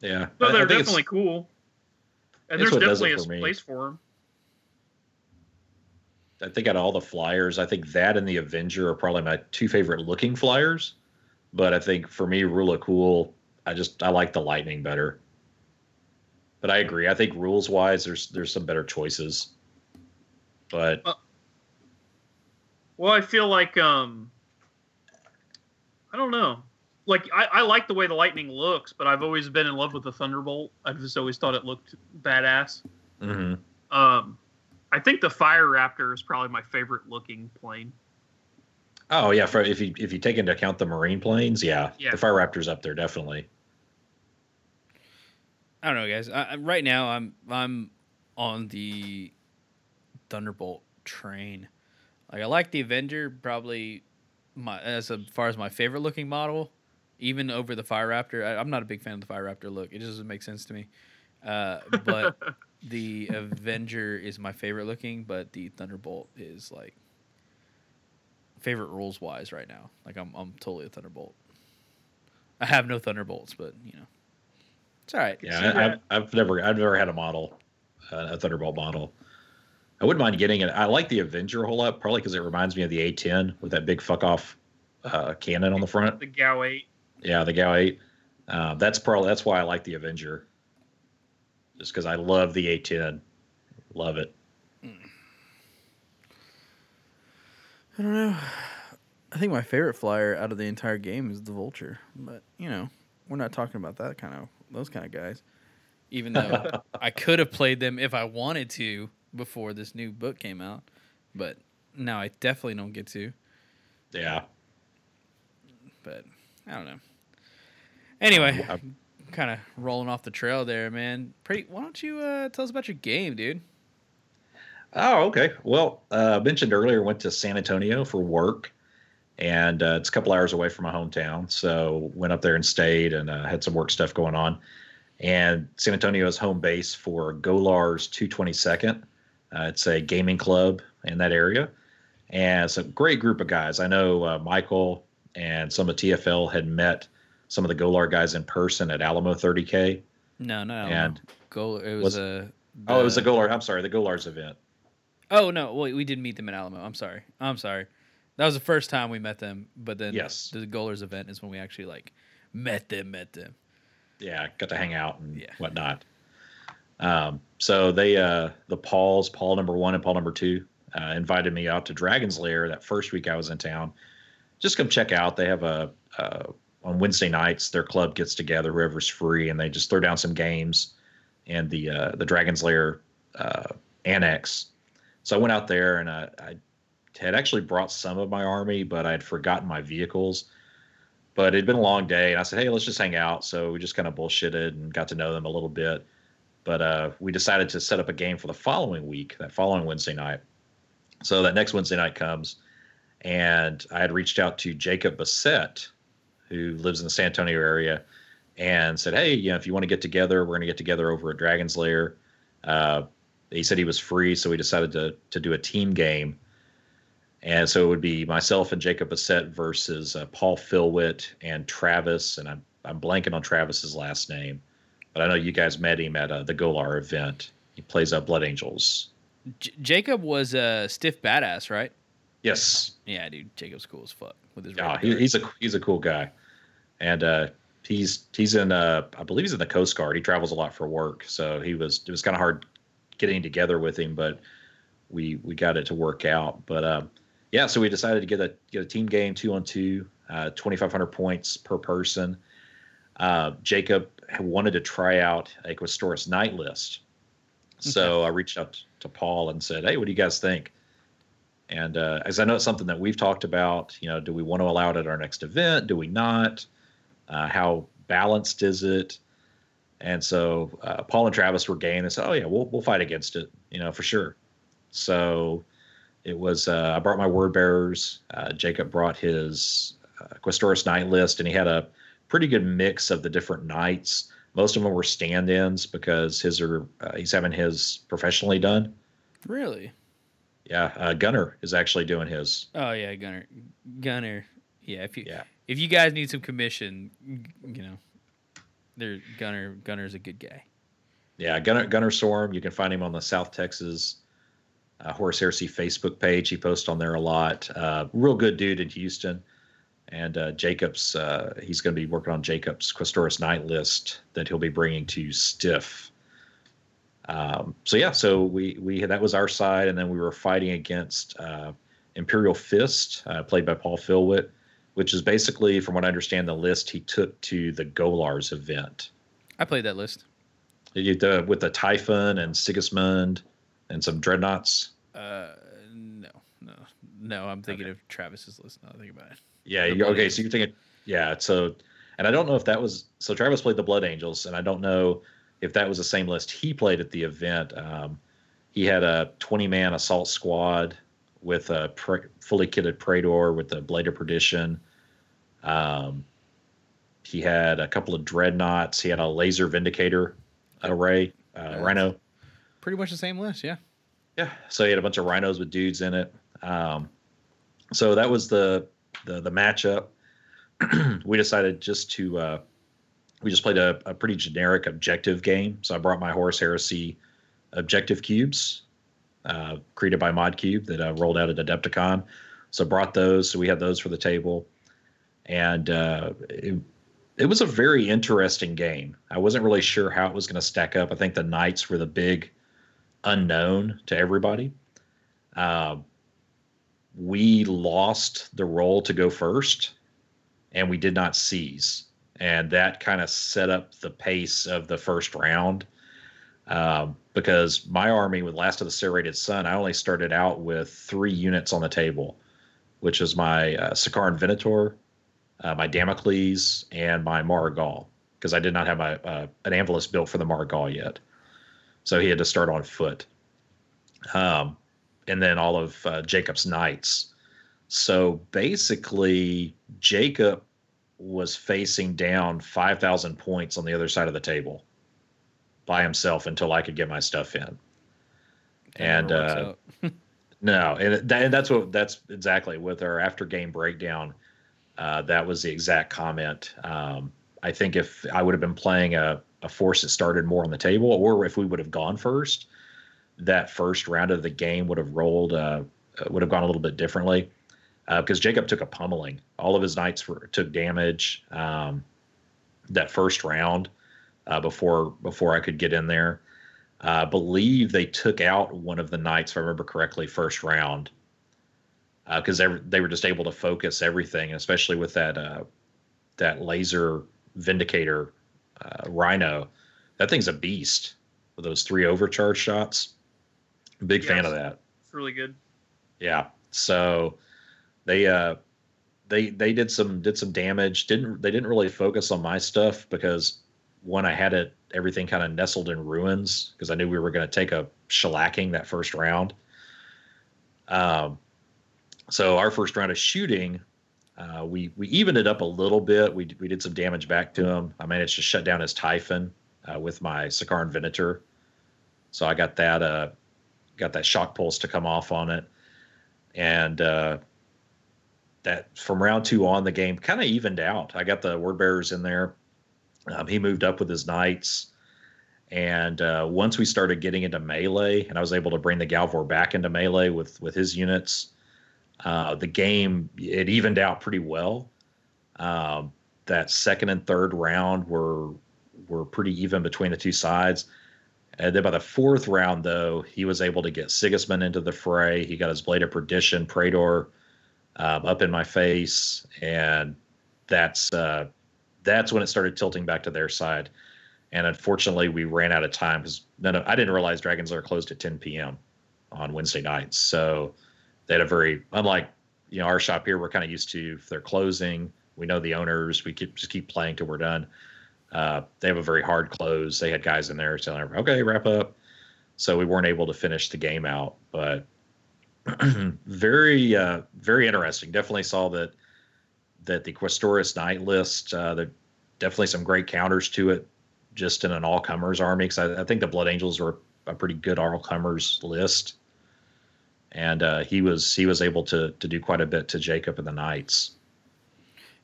Yeah, No, I- I they're definitely cool. And there's what does it definitely a me. place for them. I think out of all the flyers, I think that and the Avenger are probably my two favorite looking flyers. But I think for me, Rule of Cool, I just I like the Lightning better. But I agree. I think rules wise, there's there's some better choices. But Well, I feel like um, I don't know. Like I, I like the way the lightning looks, but I've always been in love with the thunderbolt. I've just always thought it looked badass. mhm. Um, I think the fire raptor is probably my favorite looking plane. oh yeah, for, if you if you take into account the Marine planes, yeah, Yeah. the Fire Raptor's up there definitely. I don't know, guys. I, I- right now, I'm I'm on the Thunderbolt train. Like I like the Avenger, probably my as far as my favorite looking model, even over the Fire Raptor. I, I'm not a big fan of the Fire Raptor look. It just doesn't make sense to me. Uh, but the Avenger is my favorite looking, but the Thunderbolt is like favorite rules wise right now. Like I'm I'm totally a Thunderbolt. I have no Thunderbolts, but you know, it's all right. Yeah, I, I've, I've never I've never had a model, uh, a Thunderbolt model. I wouldn't mind getting it. I like the Avenger a whole lot, probably because it reminds me of the A10 with that big fuck off uh, cannon on the front. the GAU Eight. Yeah, the GAU 8. Uh, that's probably that's why I like the Avenger. Just because I love the A10, love it. I don't know. I think my favorite flyer out of the entire game is the Vulture, but you know, we're not talking about that kind of those kind of guys. Even though I could have played them if I wanted to before this new book came out, but now I definitely don't get to. Yeah. But I don't know. Anyway, kind of rolling off the trail there, man. Pretty. Why don't you uh, tell us about your game, dude? Oh, okay. Well, uh, mentioned earlier, went to San Antonio for work, and uh, it's a couple hours away from my hometown. So went up there and stayed, and uh, had some work stuff going on. And San Antonio is home base for Golar's 222nd. Uh, it's a gaming club in that area, and it's a great group of guys. I know uh, Michael and some of TFL had met some of the Golar guys in person at Alamo 30K. No, no. And- Go. It was, Was- a. Oh, it was the Golar. I'm sorry, the Golar's event. Oh no, well, we did meet them at Alamo. I'm sorry. I'm sorry. That was the first time we met them, but then Yes. the Golars event is when we actually like met them, met them. yeah, got to hang out and Yeah. whatnot. Um, so they, uh, the Pauls, Paul number one and Paul number two, uh, invited me out to Dragon's Lair that first week I was in town. Just come check out. They have a, uh, on Wednesday nights, their club gets together, whoever's free, and they just throw down some games and the, uh, the Dragon's Lair, uh, annex. So I went out there and I, I had actually brought some of my army, but I had forgotten my vehicles. But it'd been a long day and i said hey let's just hang out. So we just kind of bullshitted and got to know them a little bit. But uh, we decided to set up a game for the following week that following wednesday night. So that next wednesday night comes and i had reached out to jacob bassett who lives in the san antonio area and said hey you know if you want to get together we're going to get together over at dragon's lair uh, he said he was free so we decided to, to do a team game and so it would be myself and Jacob Bassett versus uh, Paul Philwitt and Travis. And I'm, I'm blanking on Travis's last name, but I know you guys met him at uh, the Golar event. He plays uh, Blood Angels. J- Jacob was a stiff badass, right? Yes. Yeah, dude. Jacob's cool as fuck with his. Yeah, he, he's a he's a cool guy, and uh, he's he's in uh, I believe he's in the Coast Guard. He travels a lot for work, so he was it was kind of hard getting together with him, but we we got it to work out. But uh, yeah, so we decided to get a get a team game two on two, uh, twenty five hundred points per person. Uh, Jacob wanted to try out a Questoris knight list, so I reached out to Paul and said, "Hey, what do you guys think?" And uh, as I know it's something that we've talked about, you know, do we want to allow it at our next event? Do we not? Uh, how balanced is it? And so uh, Paul and Travis were game. They said, "Oh yeah, we'll we'll fight against it, you know, for sure." So it was. Uh, I brought my word bearers. Uh, Jacob brought his uh, Questoris knight list, and he had a pretty good mix of the different knights. Most of them were stand-ins because his are uh, he's having his professionally done. really. Yeah, uh, Gunner is actually doing his. Oh yeah, Gunner. Gunner. Yeah, if you Yeah. if you guys need some commission, you know, there Gunner Gunner's a good guy. Yeah, Gunner Gunner Storm. You can find him on the South Texas uh, Horus Heresy Facebook page. He posts on there a lot. Uh, real good dude in Houston. And uh, Jacobs, uh, he's going to be working on Jacobs' Questoris Knight list that he'll be bringing to Stiff. Um, so yeah, so we we that was our side, and then we were fighting against uh, Imperial Fist, uh, played by Paul Philwitt, which is basically, from what I understand, the list he took to the Golars event. I played that list. You- the- with the Typhon and Sigismund and some dreadnoughts. Uh, no, no, no. I'm thinking of Travis's list. Now that I think about it. Yeah. You, okay. So you're thinking, yeah. So, and I don't know if that was so. Travis played the Blood Angels, and I don't know if that was the same list he played at the event. Um, he had a 20 man assault squad with a pre- fully kitted Praetor with the Blade of Perdition. Um, he had a couple of dreadnoughts. He had a laser Vindicator array, uh. Rhino. Pretty much the same list. Yeah. Yeah. So he had a bunch of rhinos with dudes in it. Um, so that was the the, the matchup. we decided just to uh, we just played a, a pretty generic objective game. So I brought my Horus Heresy objective cubes, uh, created by ModCube that uh, rolled out at Adepticon. So I brought those. So we had those for the table, and uh, it, it was a very interesting game. I wasn't really sure how it was going to stack up. I think the knights were the big unknown to everybody. Uh, we lost the roll to go first, and we did not seize, and that kind of set up the pace of the first round. Um, because my army with Last of the Serrated Sun, I only started out with three units on the table, which is my uh, Sicaran Venator, uh, my Damocles, and my Mhara Gal, because I did not have my uh, an Anvillus built for the Mhara Gal yet so he had to start on foot. Um, and then all of uh, Jacob's knights. So basically, Jacob was facing down 5,000 points on the other side of the table by himself until I could get my stuff in. And uh, no, and, that, and that's what that's exactly with our after game breakdown. Uh, that was the exact comment. Um, I think if I would have been playing a, a force that started more on the table, or if we would have gone first, that first round of the game would have rolled, uh, would have gone a little bit differently. Because Jacob took a pummeling. All of his knights were, took damage um, that first round uh, before before I could get in there. Uh, I believe they took out one of the knights, if I remember correctly, first round, because they, were- they were just able to focus everything, especially with that uh, that laser vindicator uh, rhino. That thing's a beast with those three overcharge shots. Big fan of that. It's really good. Yeah. So they uh they they did some did some damage. Didn't they didn't really focus on my stuff because when I had it everything kind of nestled in ruins because I knew we were going to take a shellacking that first round. Um so our first round of shooting uh, we we evened it up a little bit. We we did some damage back to him. I managed to shut down his Typhon uh, with my Sicaran Venator. So I got that uh got that shock pulse to come off on it and uh, that from round two on the game kind of evened out. I got the word bearers in there. Um, he moved up with his knights, and uh, once we started getting into melee, and I was able to bring the Gal Vorbak into melee with with his units, uh, the game it evened out pretty well. Um, that second and third round were were pretty even between the two sides. And then by the fourth round, though, he was able to get Sigismund into the fray. He got his Blade of Perdition, Praetor, um, up in my face, and that's uh, that's when it started tilting back to their side. And unfortunately, we ran out of time because none of, I didn't realize Dragon's Lair closed at 10 p.m. on Wednesday nights. So they had a very unlike you know our shop here. We're kind of used to if they're closing, we know the owners. We keep just keep playing till we're done. Uh, they have a very hard close. They had guys in there telling everybody, okay, wrap up. So we weren't able to finish the game out, but very, uh, very interesting. Definitely saw that that the Questoris Knight list. Uh, there definitely some great counters to it, just in an all comers army. Because I, I think the Blood Angels were a pretty good all comers list. and uh, he was he was able to to do quite a bit to Jacob and the Knights.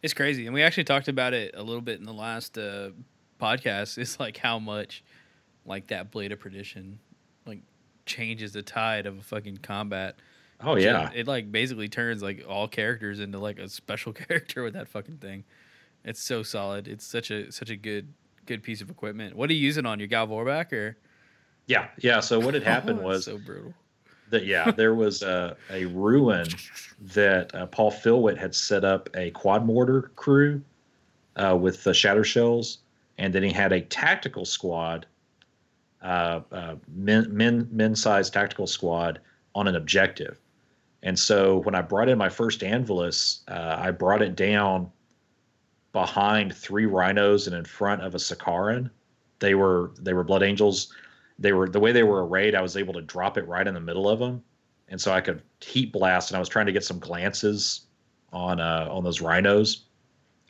It's crazy, and we actually talked about it a little bit in the last uh, podcast. It's like how much like that blade of perdition like changes the tide of a fucking combat. Oh yeah, it, it like basically turns like all characters into like a special character with that fucking thing. It's so solid. It's such a such a good good piece of equipment. What are you using on your Gal Vorbak or? Yeah, yeah. So what had happened Oh, was so brutal. that yeah, there was a, a ruin that uh, Paul Philwitt had set up a quad mortar crew uh, with the shatter shells, and then he had a tactical squad, uh, uh, men men men sized tactical squad on an objective. And so when I brought in my first Anvillus, uh, I brought it down behind three rhinos and in front of a Sicaran. They were they were blood angels. They were the way they were arrayed. I was able to drop it right in the middle of them, and so I could heat blast. And I was trying to get some glances on uh, on those rhinos,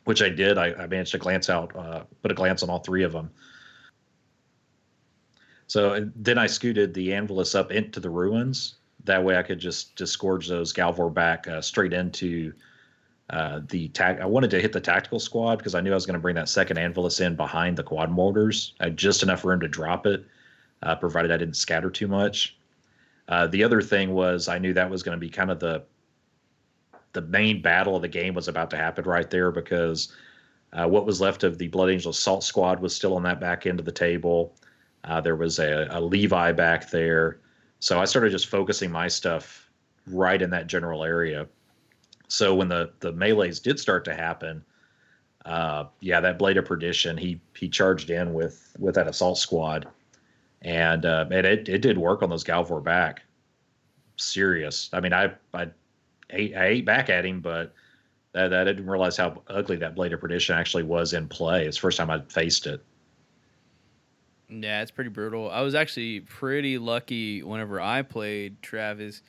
which I did. I, I managed to glance out, uh, put a glance on all three of them. So then I scooted the Anvillus up into the ruins. That way I could just disgorge those Gal Vorbak uh, straight into uh, the tag. I wanted to hit the tactical squad because I knew I was going to bring that second Anvillus in behind the quad mortars. I had just enough room to drop it, uh, provided I didn't scatter too much. Uh, the other thing was I knew that was going to be kind of the the main battle of the game was about to happen right there because uh, what was left of the Blood Angel Assault Squad was still on that back end of the table. Uh, there was a, a Levi back there. So I started just focusing my stuff right in that general area. So when the, the melees did start to happen, uh, yeah, that Blade of Perdition, he he charged in with with that assault squad, and uh, and it it did work on those Gal Vorbak. Serious. I mean, I I ate, I ate back at him, but that, I didn't realize how ugly that Blade of Perdition actually was in play. It's the first time I'd faced it. Yeah, it's pretty brutal. I was actually pretty lucky whenever I played Travis.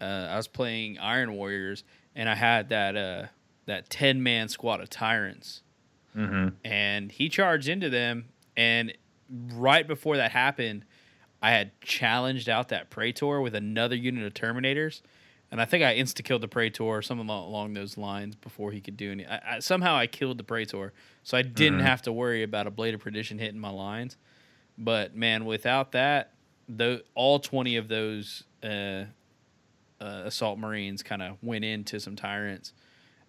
Uh, I was playing Iron Warriors, and I had that uh, that ten man squad of tyrants, Mm-hmm. and he charged into them. And right before that happened, I had challenged out that Praetor with another unit of Terminators, and I think I insta killed the Praetor or something along those lines before he could do any. I, I, somehow I killed the Praetor, so I didn't Mhm. have to worry about a Blade of Perdition hitting my lines. But man, without that, the all twenty of those uh, uh, assault marines kind of went into some tyrants,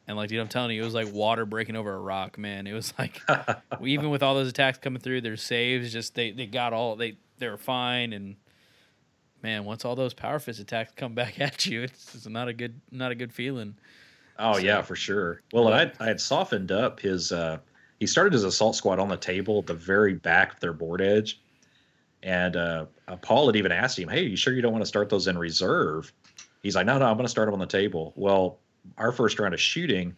and like dude, I'm telling you, it was like water breaking over a rock. Man, it was like even with all those attacks coming through, their saves just they they got all they they were fine and. Man, once all those power fist attacks come back at you, it's, it's not a good not a good feeling. Oh So- yeah, for sure. Well, I I had softened up his. uh He started his assault squad on the table at the very back of their board edge, and uh, uh, Paul had even asked him, "Hey, you sure you don't want to start those in reserve?" He's like, "No, no, I'm going to start them on the table." Well, our first round of shooting,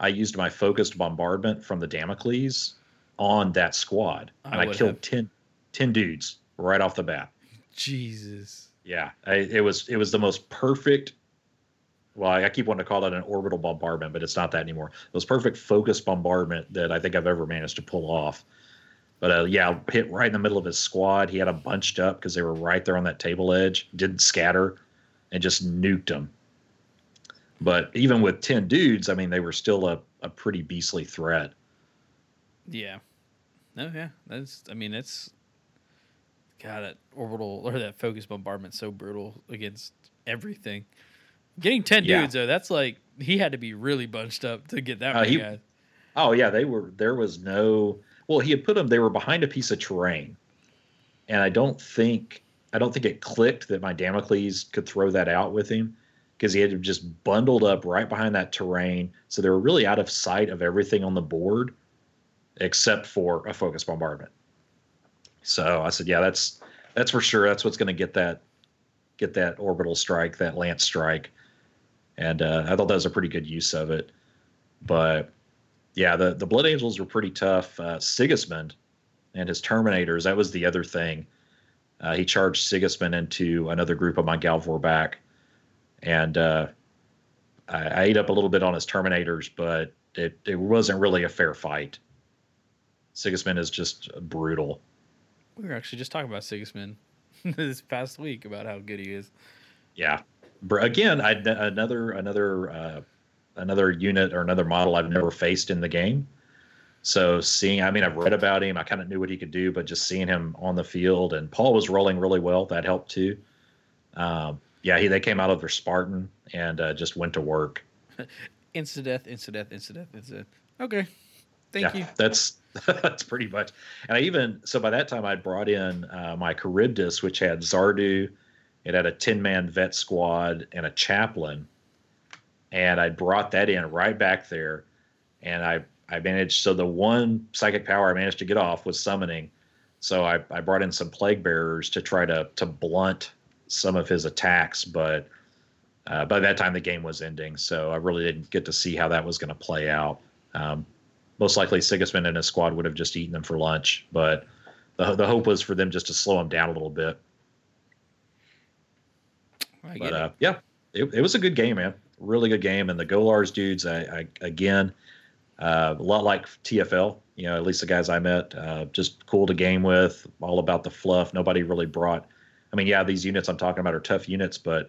I used my focused bombardment from the Damocles on that squad, I and I, killed have. 10, 10 dudes right off the bat. Jesus. Yeah, I, it was it was the most perfect. Well, I keep wanting to call that an orbital bombardment, but it's not that anymore. It was perfect focus bombardment that I think I've ever managed to pull off. But uh, yeah, hit right in the middle of his squad. He had them bunched up because they were right there on that table edge. Didn't scatter, and just nuked them. But even with ten dudes, I mean, they were still a, a pretty beastly threat. Yeah. No, yeah. That's I mean it's God that orbital or that focus bombardment's so brutal against everything. Getting ten Yeah. dudes though, that's like he had to be really bunched up to get that Uh, many he- guys. Oh yeah, they were. There was no. Well, he had put them. They were behind a piece of terrain, and I don't think I don't think it clicked that my Damocles could throw that out with him because he had just bundled up right behind that terrain. So they were really out of sight of everything on the board, except for a focus bombardment. So I said, yeah, that's that's for sure. That's what's going to get that get that orbital strike, that lance strike, and uh, I thought that was a pretty good use of it. But yeah, the the Blood Angels were pretty tough. Uh, Sigismund and his Terminators, that was the other thing. Uh, he charged Sigismund into another group of my Gal Vorbak, and uh, I, I ate up a little bit on his Terminators, but it it wasn't really a fair fight. Sigismund is just brutal. We were actually just talking about Sigismund this past week about how good he is. Yeah, again, I another another uh, another unit or another model I've never faced in the game. So seeing, I mean, I've read about him. I kind of knew what he could do, but just seeing him on the field and Paul was rolling really well. That helped too. Um, yeah, he they came out of their Spartan and uh, just went to work. Insta death, insta death, insta death, insta death. Okay, thank yeah, you. That's that's pretty much. And I even so by that time I'd brought in uh, my Charybdis, which had Zardu, it had a ten man vet squad and a chaplain, and I brought that in right back there, and I I managed so the one psychic power I managed to get off was summoning, so I I brought in some plague bearers to try to to blunt some of his attacks, but. Uh, by that time, the game was ending, so I really didn't get to see how that was going to play out. Um, most likely Sigismund and his squad would have just eaten them for lunch, but the the hope was for them just to slow him down a little bit. I But uh, yeah, it, it was a good game, man. Really good game, and the Golars dudes, I, I again, uh, a lot like TFL. You know, at least the guys I met, uh, just cool to game with. All about the fluff. Nobody really brought. I mean, yeah, these units I'm talking about are tough units, but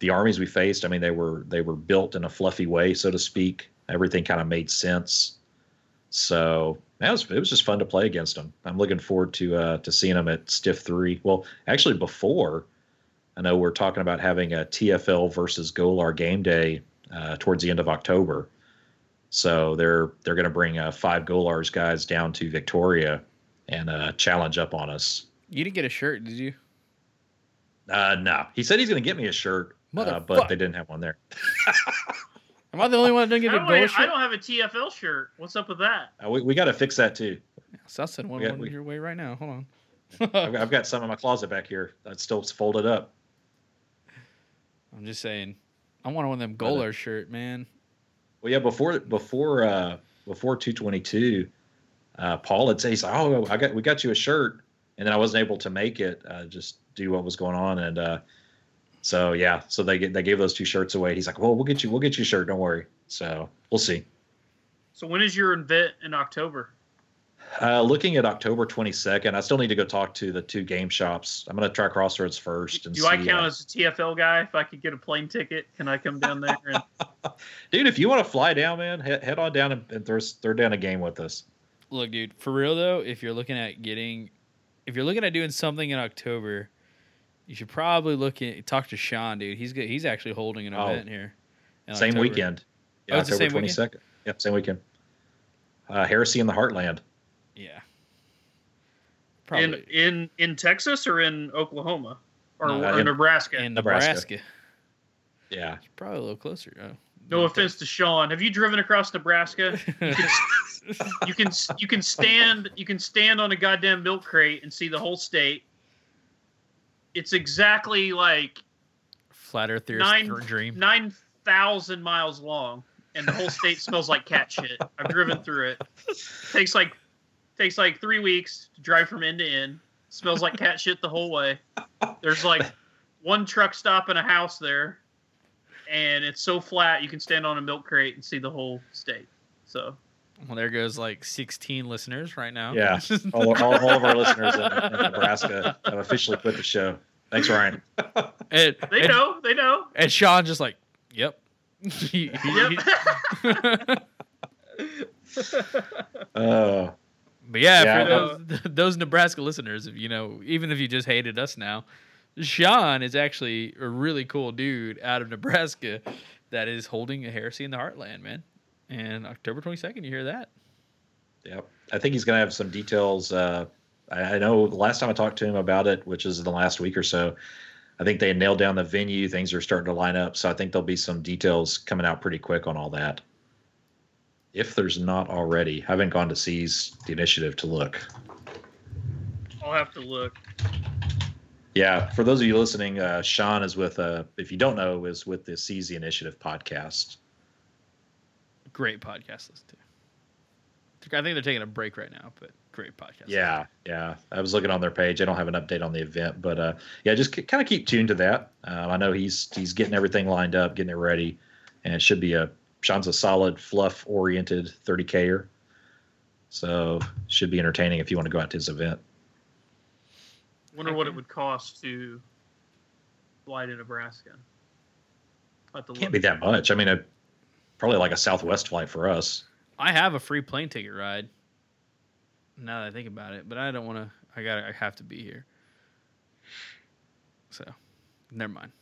the armies we faced, I mean, they were they were built in a fluffy way, so to speak. Everything kind of made sense. So that was it was just fun to play against them. I'm looking forward to uh, to seeing them at Stiff Three. Well, actually, before I know we're talking about having a TFL versus Golar game day uh, towards the end of October. So they're they're going to bring uh, five Golars guys down to Victoria and uh, challenge up on us. You didn't get a shirt, did you? Uh, no, he said he's going to get me a shirt, uh, but they didn't have one there. Am I the only one that didn't get a don't, goal I don't have a TFL shirt. What's up with that? Uh, we we got to fix that too. So I'll send one, Yeah, one we- your way right now. Hold on. I've, I've got some in my closet back here that's still folded up. I'm just saying, I want one of them Golar shirt, man. Well, yeah, before before uh, before 222, uh, Paul had said, he's like, "Oh, I got we got you a shirt," and then I wasn't able to make it, uh, just do what was going on, and uh, so yeah, so they get they gave those two shirts away. He's like, "Well, we'll get you we'll get you a shirt, don't worry." So we'll see. So when is your event in October? Uh, looking at October 22nd, I still need to go talk to the two game shops. I'm going to try Crossroads first. And Do I count uh, as a TFL guy? If I could get a plane ticket, can I come down there? And, dude? If you want to fly down, man, head, head on down and, and throw throw down a game with us. Look, dude, for real though, if you're looking at getting, if you're looking at doing something in October, you should probably look at talk to Sean, dude. He's good. He's actually holding an Oh. event here. Same October. weekend. Oh, it's the October same weekend? 22nd. Yep, same weekend. Uh, Heresy in the Heartland. Yeah. in Probably in in Texas or in Oklahoma or, No, or in- Nebraska? in Nebraska. Nebraska. Yeah. Probably a little closer. No offense to Sean. Have you driven across Nebraska? You can you can stand you can stand on a goddamn milk crate and see the whole state. It's exactly like Flat Earth nine dream. nine thousand miles long, and the whole state smells like cat shit. I've driven through it. Takes like takes like three weeks to drive from end to end. Smells like cat shit the whole way. There's like one truck stop and a house there, and it's so flat you can stand on a milk crate and see the whole state. So Well, there goes like 16 listeners right now. Yeah. All, all, all of our listeners in, in Nebraska have officially quit the show. Thanks, Ryan. and, they and, know, they know. and Sean just like, yep. He- he- Yep. Oh, But yeah, Yeah. for those, those Nebraska listeners, if you know, even if you just hated us now, Sean is actually a really cool dude out of Nebraska that is holding a heresy in the heartland, man. And October 22nd, you hear that? yep. I think he's going to have some details. Uh, I, I know the last time I talked to him about it, which is in the last week or so, I think they nailed down the venue. Things are starting to line up. So I think there'll be some details coming out pretty quick on all that. If there's not already, I haven't gone to seize the initiative to look. I'll have to look. Yeah, for those of you listening, uh, Sean is with, uh, if you don't know, is with the Seize the Initiative podcast. Great podcast listen to. I think they're taking a break right now, but great podcast. Yeah, yeah. I was looking on their page. I don't have an update on the event, but uh, yeah, just k- kind of keep tuned to that. Uh, I know he's he's getting everything lined up, getting it ready, and it should be a Sean's a solid fluff oriented 30Ker. So should be entertaining if you want to go out to his event. Wonder what it would cost to fly to Nebraska. I'll have to Can't look. be that much. I mean, a, probably like a Southwest flight for us. I have a free plane ticket ride. Now that I think about it, but I don't want to. I got. to I have to be here. So, never mind.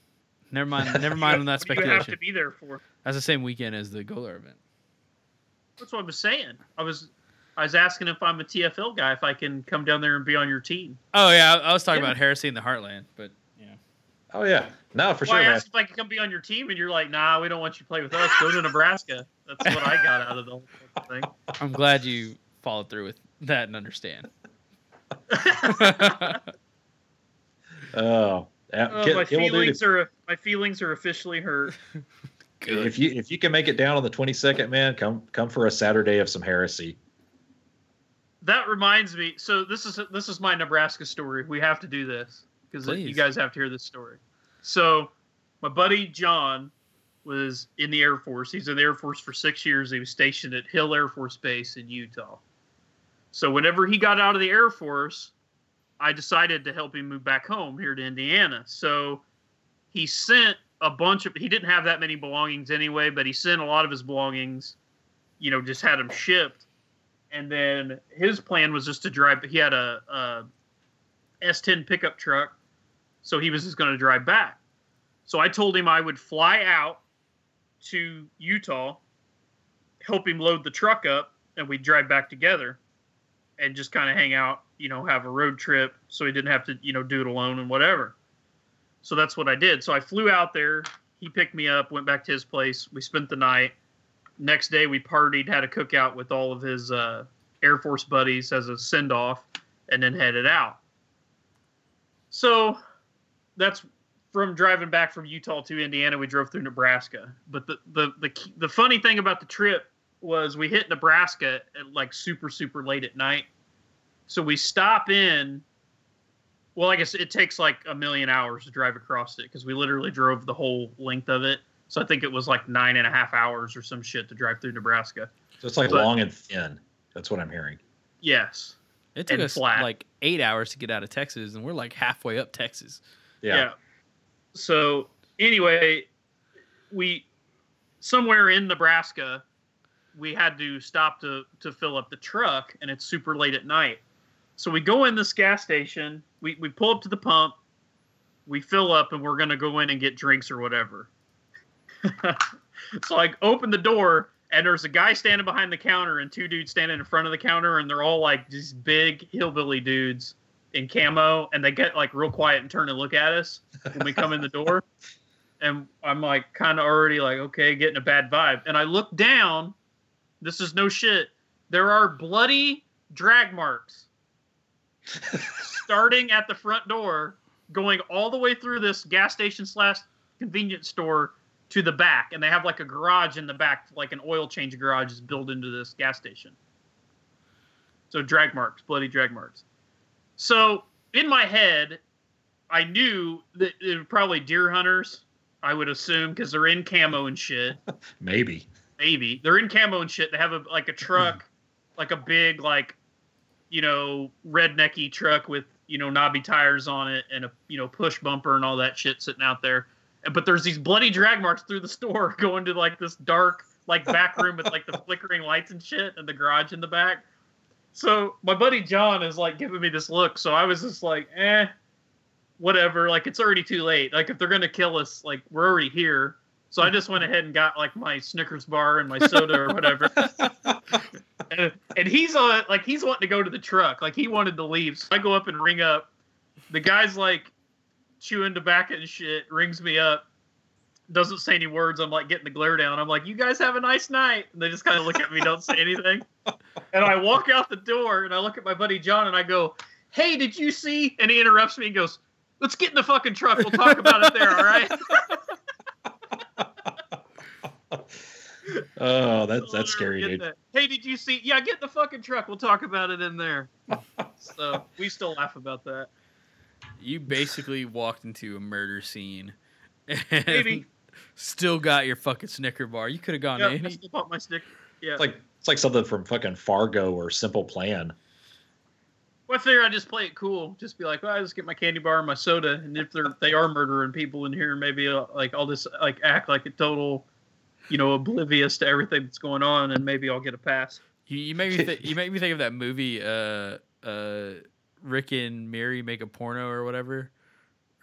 Never mind. Never mind on that What do you have to be there for? That's the same weekend as the Golar event. That's what I was saying. I was I was asking if I'm a TFL guy if I can come down there and be on your team. Oh yeah, I, I was talking Yeah. about Heresy in the Heartland, but yeah. Oh yeah, no, for well, sure, I man. asked if I could come be on your team, and you're like, "Nah, we don't want you to play with us. Go to Nebraska." That's what I got out of the whole thing. I'm glad you followed through with that and understand. Oh, yeah, Oh, Kid- my Kid will do feelings are my feelings are officially hurt. Good. If you if you can make it down on the 22nd, man, come come for a Saturday of some heresy. That reminds me. So this is this is my Nebraska story. We have to do this because you guys have to hear this story. So my buddy John was in the Air Force. He's in the Air Force for six years. He was stationed at Hill Air Force Base in Utah. So whenever he got out of the Air Force, I decided to help him move back home here to Indiana. So he sent a bunch of he didn't have that many belongings anyway, but he sent a lot of his belongings, you know, just had them shipped. And then his plan was just to drive he had a, a S10 pickup truck, so he was just going to drive back. So I told him I would fly out to Utah, help him load the truck up, and we'd drive back together and just kind of hang out, you know, have a road trip so he didn't have to, you know, do it alone and whatever. So that's what I did. So I flew out there. He picked me up, went back to his place. We spent the night. Next day, we partied, had a cookout with all of his uh, Air Force buddies as a send off, and then headed out. So that's from driving back from Utah to Indiana. We drove through Nebraska. But the, the, the, the funny thing about the trip was we hit Nebraska at like super, super late at night. So we stop in well, I guess it takes like a million hours to drive across it because we literally drove the whole length of it. So I think it was like nine and a half hours or some shit to drive through Nebraska. So it's like But- long and thin. That's what I'm hearing. Yes. It took and us flat. like eight hours to get out of Texas, and we're like halfway up Texas. Yeah. So anyway, we somewhere in Nebraska, we had to stop to to fill up the truck, and it's super late at night. So we go in this gas station. We we pull up to the pump. We fill up, and we're gonna go in and get drinks or whatever. so I open the door, and there's a guy standing behind the counter, and two dudes standing in front of the counter, and they're all like these big hillbilly dudes in camo, and they get like real quiet and turn and look at us when we come in the door. And I'm like, kind of already like, okay, getting a bad vibe. And I look down. This is no shit. There are bloody drag marks starting at the front door, going all the way through this gas station slash convenience store to the back. And they have like a garage in the back, like an oil change garage is built into this gas station. So drag marks, bloody drag marks. So in my head, I knew that it were probably deer hunters. I would assume because they're in camo and shit. Maybe. Maybe they're in camo and shit. They have a like a truck, like a big like, you know, rednecky truck with you know knobby tires on it and a you know push bumper and all that shit sitting out there. But there's these bloody drag marks through the store going to like this dark like back room with like the flickering lights and shit and the garage in the back. So my buddy John is like giving me this look. So I was just like, eh, whatever. Like it's already too late. Like if they're gonna kill us, like we're already here. So I just went ahead and got like my Snickers bar and my soda or whatever. and, and he's on like he's wanting to go to the truck. Like he wanted to leave. So I go up and ring up. The guy's like chewing tobacco and shit, rings me up. Doesn't say any words. I'm like getting the glare down. I'm like, you guys have a nice night. And they just kind of look at me, don't say anything. And I walk out the door and I look at my buddy John and I go, Hey, did you see? And he interrupts me and goes, Let's get in the fucking truck. We'll talk about it there, all right? Oh, that's that's scary, dude. that. Hey, did you see? Yeah, get in the fucking truck. We'll talk about it in there. so we still laugh about that. You basically walked into a murder scene, and Maybe. still got your fucking Snicker bar. You could have gone Yeah, I still bought my stick. Yeah. It's like it's like something from fucking Fargo or Simple Plan. Well, I figure I just play it cool. Just be like, well, I just get my candy bar and my soda, and if they're they are murdering people in here, maybe uh, like I'll just like act like a total, you know, oblivious to everything that's going on, and maybe I'll get a pass. You, you make me th- you make me think of that movie, uh, uh, Rick and Mary make a porno or whatever,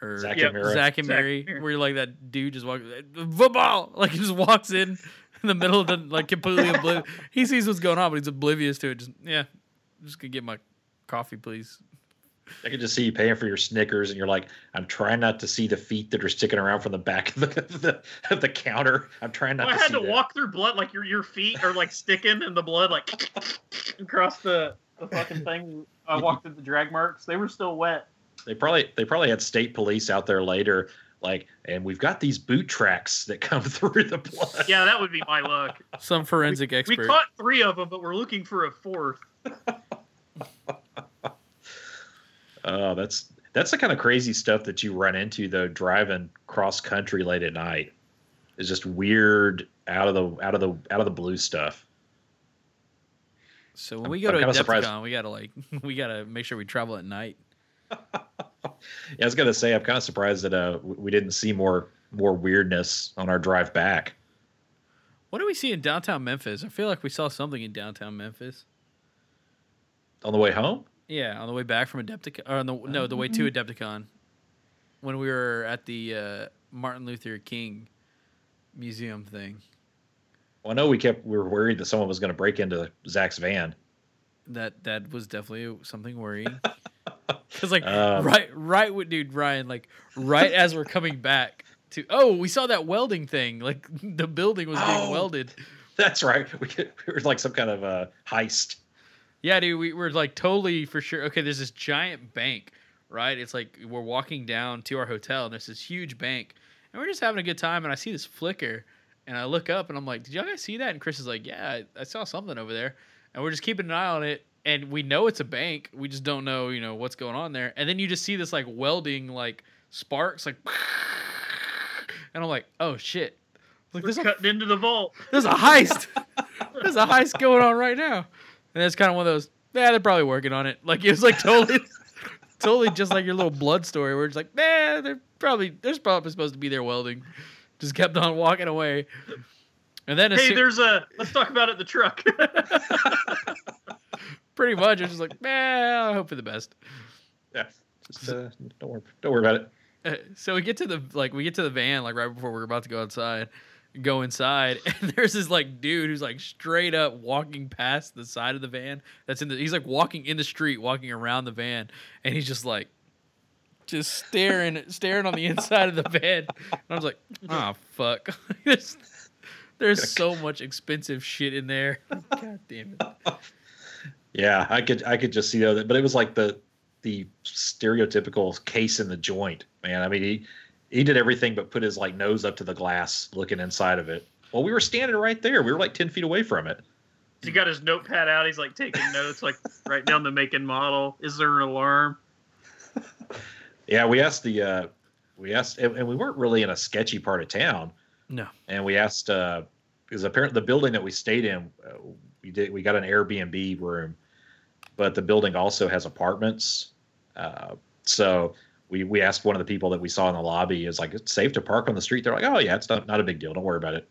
or Zack Yeah, and Mira. Zack and Zack Mary, and Mary. where like that dude just walks football, like he just walks in in the middle of the like completely oblivious. He sees what's going on, but he's oblivious to it. Just yeah, I'm just gonna get my coffee, please. I can just see you paying for your Snickers, and you're like, I'm trying not to see the feet that are sticking around from the back of the of the, of the counter. I'm trying not Well, I to had see to that. walk through blood, like your your feet are like sticking in the blood, like across the the fucking thing. I walked through the drag marks; they were still wet. They probably they probably had state police out there later, like, and we've got these boot tracks that come through the blood. Yeah, that would be my luck. Some forensic We expert. We caught three of them, but we're looking for a fourth. Oh, that's that's the kind of crazy stuff that you run into though driving cross country late at night. It's just weird out of the out of the out of the blue stuff. so when we go I'm to Adepticon, we gotta like we gotta make sure we travel at night. Yeah, I was gonna say I'm kind of surprised that uh we didn't see more more weirdness on our drive back. What do we see in downtown Memphis? I feel like we saw something in downtown Memphis. On the way home, Yeah, on the way back from Adepticon, or on the no, the way to Adepticon, when we were at the uh, Martin Luther King museum thing. well, I know we kept we were worried that someone was going to break into Zach's van. That that was definitely something worrying. Cause like Um, right right with dude Ryan like right as we're coming back to oh we saw that welding thing like the building was being Oh. welded. That's right. We, we were like some kind of a heist. Yeah, dude, we were like totally for sure. Okay, there's this giant bank, right? It's like we're walking down to our hotel, and there's this huge bank, and we're just having a good time. And I see this flicker, and I look up, and I'm like, "Did y'all guys see that?" And Chris is like, "Yeah, I, I saw something over there," and we're just keeping an eye on it. And we know it's a bank. We just don't know, you know, what's going on there. And then you just see this like welding, like sparks, like, and I'm like, "Oh shit!" Like We're there's a cutting into the vault. there's a heist. There's a heist going on right now. And it's kind of one of those, yeah, they're probably working on it. Like it was like totally totally just like your little blood story where it's like, man, they're probably they're probably supposed to be there welding. Just kept on walking away. And then Hey, soon- there's a. Let's talk about it the truck. pretty much it's just like, man, I hope for the best. Yeah, just uh, don't worry, don't worry about it. Uh, so we get to the like we get to the van like right before we're about to go outside go inside and there's this like dude who's like straight up walking past the side of the van that's in the he's like walking in the street walking around the van and he's just like just staring staring on the inside of the van. And i was like oh fuck. There's, there's so much expensive shit in there. God damn it. Yeah, I could I could just see though that, but it was like the the stereotypical case in the joint, man. I mean, he he did everything but put his like nose up to the glass, looking inside of it. Well, we were standing right there. We were like ten feet away from it. he got his notepad out. He's like taking notes, like write down the make and model. Is there an alarm? Yeah, we asked the uh, we asked, and, and we weren't really in a sketchy part of town. no and we asked uh because apparently the building that we stayed in uh, we did we got an airbnb room but the building also has apartments uh so we we asked one of the people that we saw in the lobby is like it's safe to park on the street. They're like oh yeah it's not, not a big deal. Don't worry about it.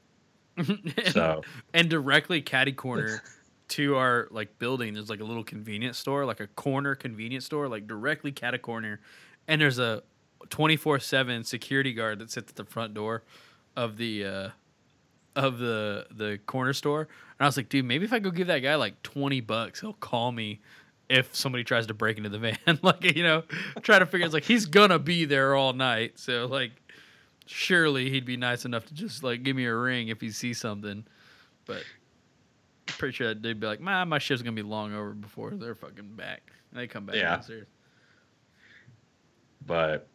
So and directly caddy corner to our like building there's like a little convenience store like a corner convenience store like directly caddy corner and there's a 24/7 security guard that sits at the front door of the uh of the the corner store. And I was like dude maybe if I go give that guy like 20 bucks he'll call me if somebody tries to break into the van like you know try to figure it's like he's gonna be there all night so like surely he'd be nice enough to just like give me a ring if he sees something. But pretty sure that they'd be like, "Man, my shift's gonna be long over before they're fucking back." And they come back Yeah. downstairs. but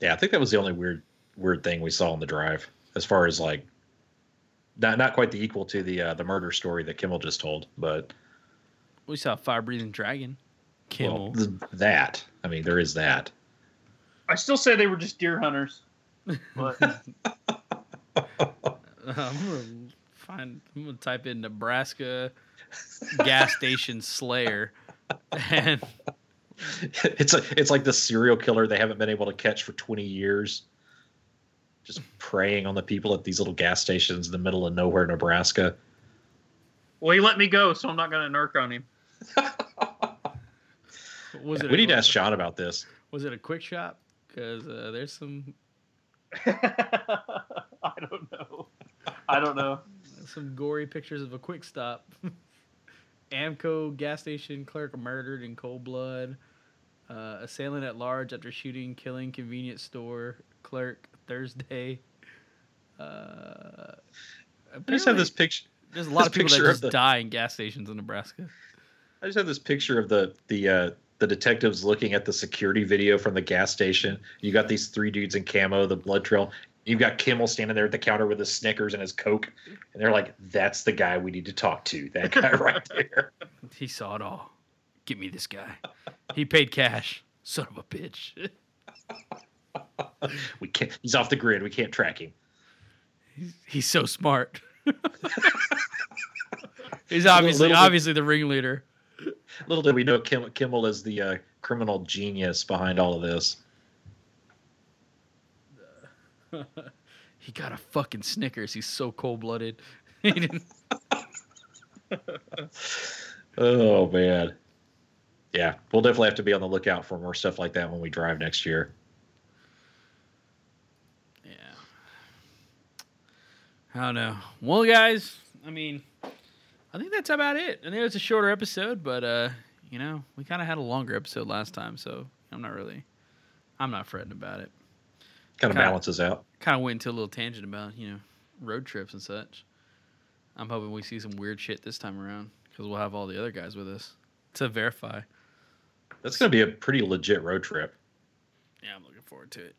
yeah i think that was the only weird weird thing we saw on the drive as far as like not not quite the equal to the uh, the murder story that kimmel just told but We saw a fire breathing dragon. Kimmel. well, that i mean there is that I still say they were just deer hunters. But I'm gonna find. I'm gonna type in Nebraska gas station Slayer, and it's a, it's like the serial killer they haven't been able to catch for 20 years. Just preying on the people at these little gas stations in the middle of nowhere, Nebraska. Well, he let me go, so I'm not going to narc on him. Was it? we a, need to ask Sean about this. Was it a quick shop? Because uh, there's some I don't know. I don't know. some gory pictures of a quick stop. Amco gas station clerk murdered in cold blood. Uh, assailant at large after shooting, killing convenience store clerk Thursday. Uh, I just have this picture. There's a lot of people that just the- die in gas stations in Nebraska. I just have this picture of the the uh, the detectives looking at the security video from the gas station. You got these three dudes in camo, the blood trail. You've got Kimmel standing there at the counter with his Snickers and his Coke, and they're like, "That's the guy we need to talk to. That guy right there." He saw it all. Give me this guy. He paid cash. Son of a bitch. We can't. He's off the grid. We can't track him. He's, he's so smart. he's obviously little bit- obviously the ringleader. Little did we know Kim, Kimmel is the uh, criminal genius behind all of this. he got a fucking Snickers. He's so cold blooded. Oh man. Yeah, we'll definitely have to be on the lookout for more stuff like that when we drive next year. Yeah. I don't know. Well, guys, I mean, I think that's about it. I think it's a shorter episode, but uh, you know, we kind of had a longer episode last time, so I'm not really, I'm not fretting about it. Kind of balances out. Kind of went into a little tangent about you know road trips and such. I'm hoping we see some weird shit this time around because we'll have all the other guys with us to verify. That's going to be a pretty legit road trip. Yeah, I'm looking forward to it.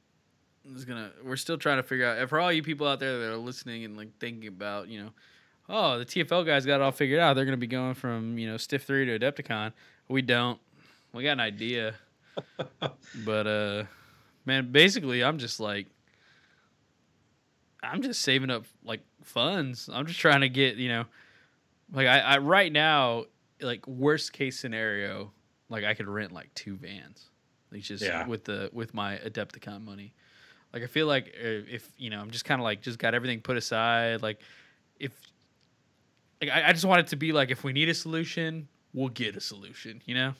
It's gonna. We're still trying to figure out. For all you people out there that are listening and like thinking about, you know, oh, the TFL guys got it all figured out. They're gonna be going from you know Stiff Three to Adepticon. We don't. We got an idea, but uh, man, basically, I'm just like, I'm just saving up like funds. I'm just trying to get you know, like I, I right now, like worst case scenario, like I could rent like two vans. Like just Yeah. with the with my Adepticon money. Like I feel like uh, if you know I'm just kind of like just got everything put aside. Like if like I, I just want it to be like if we need a solution, we'll get a solution. You know.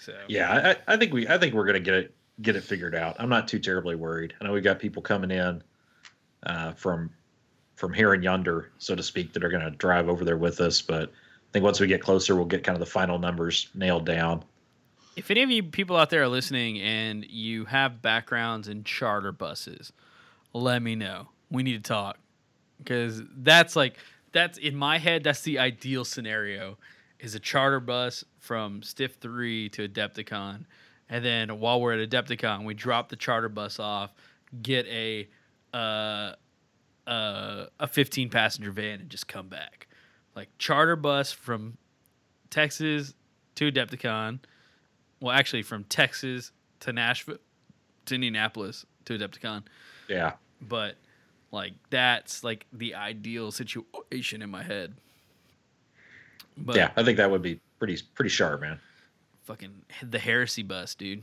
So Yeah, I, I- I think we I think we're going to get it get it figured out. I'm not too terribly worried. I know we've got people coming in uh, from from here and yonder, so to speak, that are going to drive over there with us. But I think once we get closer, we'll get kind of the final numbers nailed down. If any of you people out there are listening and you have backgrounds in charter buses, let me know. We need to talk because that's like that's in my head. That's the ideal scenario: is a charter bus from Stiff Three to Adepticon, and then while we're at Adepticon, we drop the charter bus off, get a uh, uh, a 15 passenger van, and just come back. Like charter bus from Texas to Adepticon well, actually, from Texas to Nashville to Indianapolis to Adepticon. Yeah, But like that's like the ideal situation in my head. But yeah, I think that would be pretty pretty sharp, man. fucking the heresy bus, dude.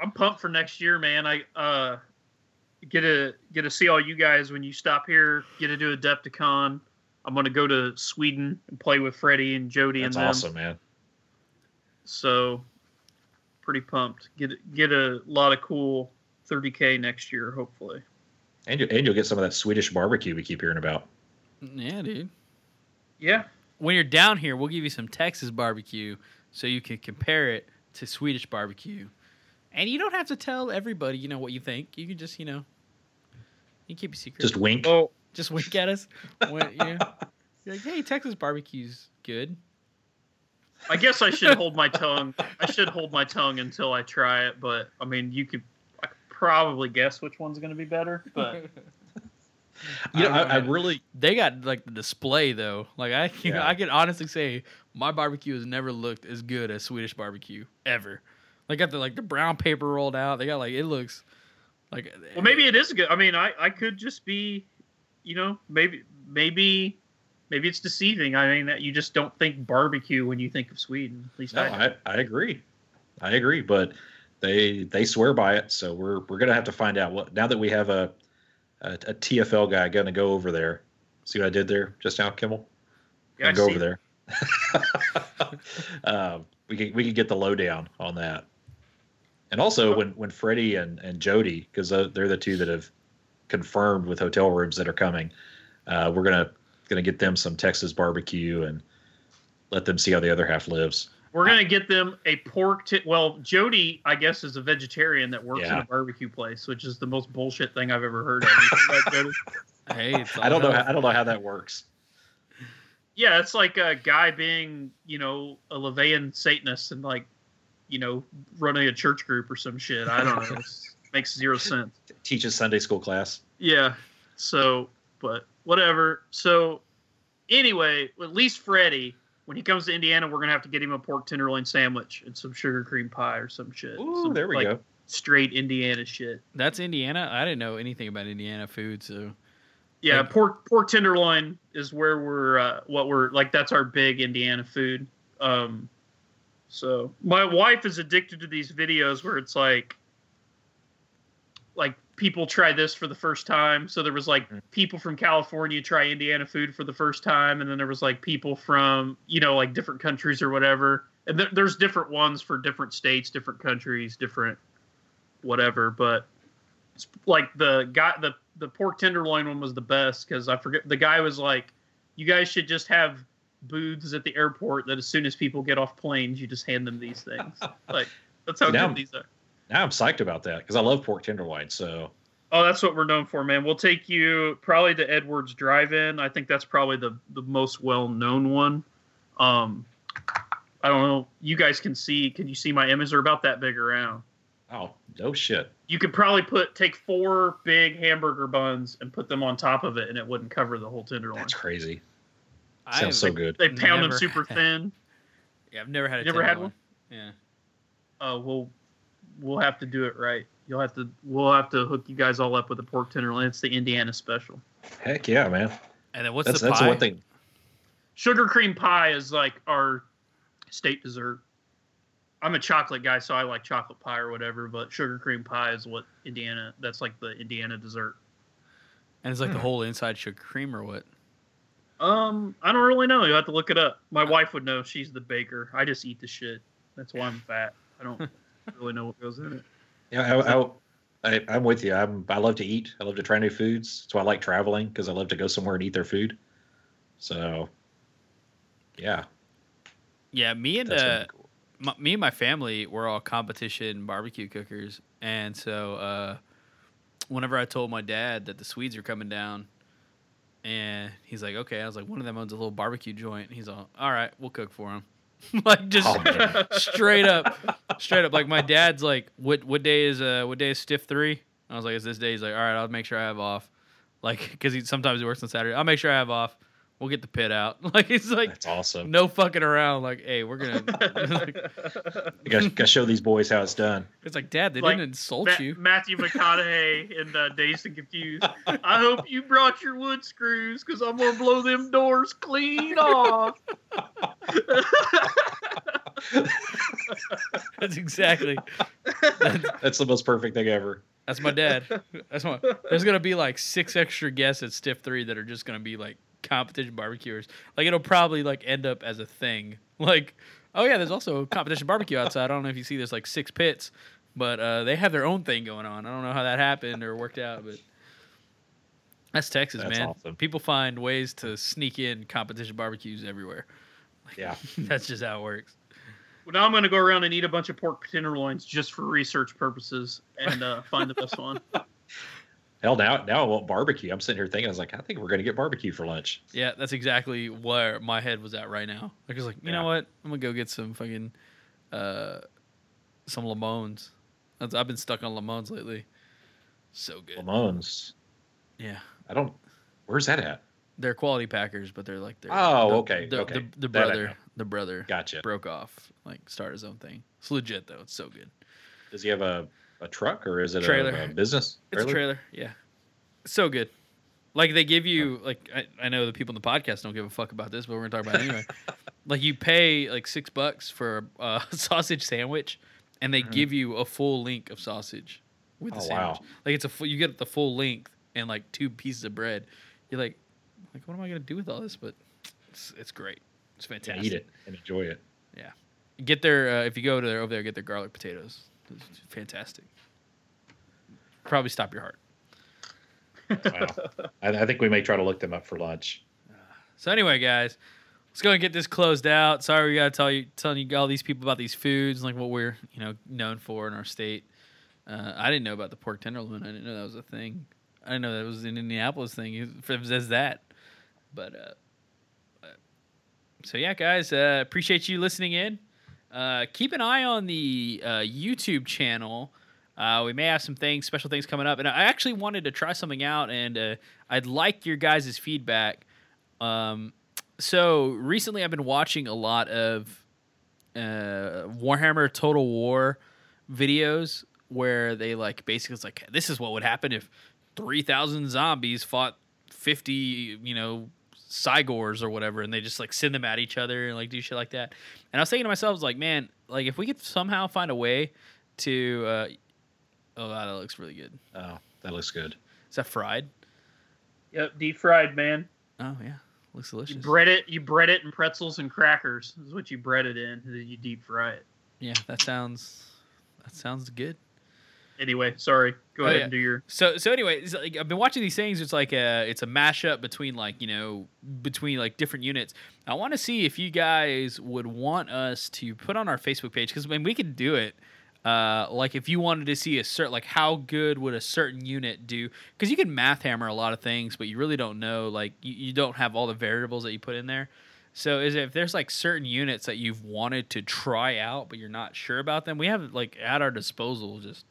I'm pumped for next year, man. I uh get to get to see all you guys when you stop here. Get to do Adepticon. I'm gonna go to Sweden and play with Freddie and Jody That's and them. awesome, man. So pretty pumped. Get get a lot of cool 30k next year, hopefully. And you and you'll get some of that Swedish barbecue we keep hearing about. Yeah, dude. Yeah, When you're down here, we'll give you some Texas barbecue so you can compare it to Swedish barbecue. And you don't have to tell everybody, you know, what you think. You can just, you know, you can keep a secret. Just wink. Oh, just wink at us. When, you know, you're like, hey, Texas barbecue's good. I guess I should hold my tongue. I should hold my tongue until I try it. But I mean, you could, could probably guess which one's gonna be better. But you know, I I, I really They got like the display though. Like I, you know, Yeah. I can honestly say my barbecue has never looked as good as Swedish barbecue ever. They got the like the brown paper rolled out. They got like it looks like. well, maybe it is good. I mean, I I could just be, you know, maybe maybe maybe it's deceiving. I mean, that you just don't think barbecue when you think of Sweden. At least no, I. I, I agree. I agree, but they they swear by it. So we're we're gonna have to find out what now that we have a a, a TFL guy gonna go over there. See what I did there just now, Kimmel? Yeah, go over there. um, we can we can get the lowdown on that. And also when when Freddie and and Jody, because they're the two that have confirmed with hotel rooms that are coming, uh, we're gonna gonna get them some Texas barbecue and let them see how the other half lives. We're gonna get them a pork. T- well, Jody, I guess, is a vegetarian that works in a barbecue place, which is the most bullshit thing I've ever heard of. You see that, Jody? Hey, it's I don't know. How, I don't know how that works. Yeah, it's like a guy being, you know, a LaVeyan Satanist and like, you know, running a church group or some shit. I don't know. It makes zero sense. Teaches Sunday school class. Yeah. So, but whatever. So, anyway, at least Freddie, when he comes to Indiana, we're gonna have to get him a pork tenderloin sandwich and some sugar cream pie or some shit. Ooh, Some, there we like, go. Straight Indiana shit. That's Indiana. I didn't know anything about Indiana food, so Yeah, Like- pork pork tenderloin is where we're uh, what we're like. That's our big Indiana food. Um, so my wife is addicted to these videos where it's like, like people try this for the first time. So there was like Mm. people from California try Indiana food for the first time, and then there was like people from you know like different countries or whatever. And th- there's different ones for different states, different countries, different whatever. But it's like the guy the the pork tenderloin one was the best because I forget the guy was like, you guys should just have booths at the airport that as soon as people get off planes, you just hand them these things. like that's how now- good these are. Now I'm psyched about that because I love pork tenderloin. So Oh, that's what we're known for, man. We'll take you probably to Edwards Drive-In. I think that's probably the the most well known one. Um, I don't know. You guys can see. Can you see my image? They're about that big around. oh no shit. You could probably put take four big hamburger buns and put them on top of it, and it wouldn't cover the whole tenderloin. That's crazy. I Sounds so good. They pound them super thin. Yeah, I've never had a You ever had tenderloin. Yeah. Uh, we'll we'll have to do it right. You'll have to we'll have to hook you guys all up with a pork tenderloin. It's the Indiana special. Heck yeah, man. And then what's that's the that's pie? the one thing. Sugar cream pie is like our state dessert. I'm a chocolate guy, so I like chocolate pie or whatever. But sugar cream pie is what Indiana. That's like the Indiana dessert. And it's like Hmm. the whole inside sugar cream or what? Um, I don't really know. You have to look it up. My wife would know. She's the baker. I just eat the shit. That's why I'm fat. I don't really know what goes in it. Yeah, I, I, I, I'm with you. I'm I love to eat. I love to try new foods. That's why I like traveling because I love to go somewhere and eat their food. So, yeah, Yeah, me and that's gonna uh, cool. my, me and my family were all competition barbecue cookers, and so uh, whenever I told my dad that the Swedes are coming down, and he's like, "Okay," I was like, "One of them owns a little barbecue joint." He's all, "All right, we'll cook for him." like just Oh, straight up, straight up. Like my dad's like, "What what day is uh what day is stiff three? I was like, "It's this day." He's like, "All right, I'll make sure I have off." Like, because he sometimes he works on Saturday. I'll make sure I have off. We'll get the pit out. Like it's like That's awesome. no fucking around. Like, hey, we're gonna. You got to show these boys how it's done. It's like, Dad, they Like, didn't insult Ma- you. Matthew McConaughey in uh, Dazed and Confused. I hope you brought your wood screws because I'm gonna blow them doors clean off. That's exactly. That's the most perfect thing ever. That's my dad. That's my. There's gonna be like six extra guests at Stiff Three that are just gonna be like competition barbecuers. Like it'll probably like end up as a thing. Like, oh yeah, there's also a competition barbecue outside. I don't know if you see there's like six pits, but uh, they have their own thing going on. I don't know how that happened or worked out, but that's Texas, That's man. awesome. People find ways to sneak in competition barbecues everywhere. Yeah. that's just how it works. Well, now I'm gonna go around and eat a bunch of pork tenderloins just for research purposes and uh, find the best one. Hell, now now I want barbecue. I'm sitting here thinking, I was like, I think we're gonna get barbecue for lunch. Yeah, that's exactly where my head was at right now. Like, I was like, you know what? I'm gonna go get some fucking, uh, some Lamons. That's, I've been stuck on Lamons lately. So good. Lamone's. Yeah, I don't. Where's that at? they're quality packers, but they're like, they're, Oh, the- okay, The, okay. the, the brother, the brother Gotcha. broke off, like started his own thing. It's legit though. It's so good. Does he have a, a truck or is it Trailer. A, a business? It's a trailer. Yeah. So good. Like they give you like I, I know the people in the podcast don't give a fuck about this, but we're gonna talk about it anyway. like you pay like six bucks for a sausage sandwich, and they give you a full link of sausage with the Oh, sandwich. wow. Like it's a full, you get the full length and like two pieces of bread. You're like, like what am I gonna do with all this? But it's, it's great. It's fantastic. eat it and enjoy it. Yeah, get their uh, if you go to their, over there, get their garlic potatoes. It's fantastic. Probably stop your heart. Wow. I, I think we may try to look them up for lunch. So anyway, guys, let's go and get this closed out. Sorry we gotta tell you telling you all these people about these foods, like what we're you know known for in our state. Uh, I didn't know about the pork tenderloin. I didn't know that was a thing. I didn't know that was an Indianapolis thing. It says that, but uh, uh, so yeah, guys, uh, appreciate you listening in. Uh, keep an eye on the uh, YouTube channel. Uh, we may have some things, special things coming up, and I actually wanted to try something out, and uh, I'd like your guys' feedback. Um, so recently, I've been watching a lot of uh, Warhammer Total War videos where they like basically it's like this is what would happen if three thousand zombies fought fifty, you know, Cygors or whatever, and they just like send them at each other and like do shit like that. And I was thinking to myself, I was like, man, like if we could somehow find a way to, uh, oh wow, that looks really good. Oh, that looks good. Is that fried? Yep, deep fried, man. Oh yeah, looks delicious. You bread it. You bread it in pretzels and crackers. Is what you bread it in. and Then you deep fry it. Yeah, that sounds that sounds good. Anyway, sorry. Go Oh, ahead yeah. and do your. So so anyway, it's like, I've been watching these things. It's like a it's a mashup between like you know between like different units. I want to see if you guys would want us to put on our Facebook page because when we could do it. Uh, like if you wanted to see a certain like how good would a certain unit do because you can math hammer a lot of things but you really don't know like you, you don't have all the variables that you put in there so is it, if there's like certain units that you've wanted to try out but you're not sure about them we have like at our disposal just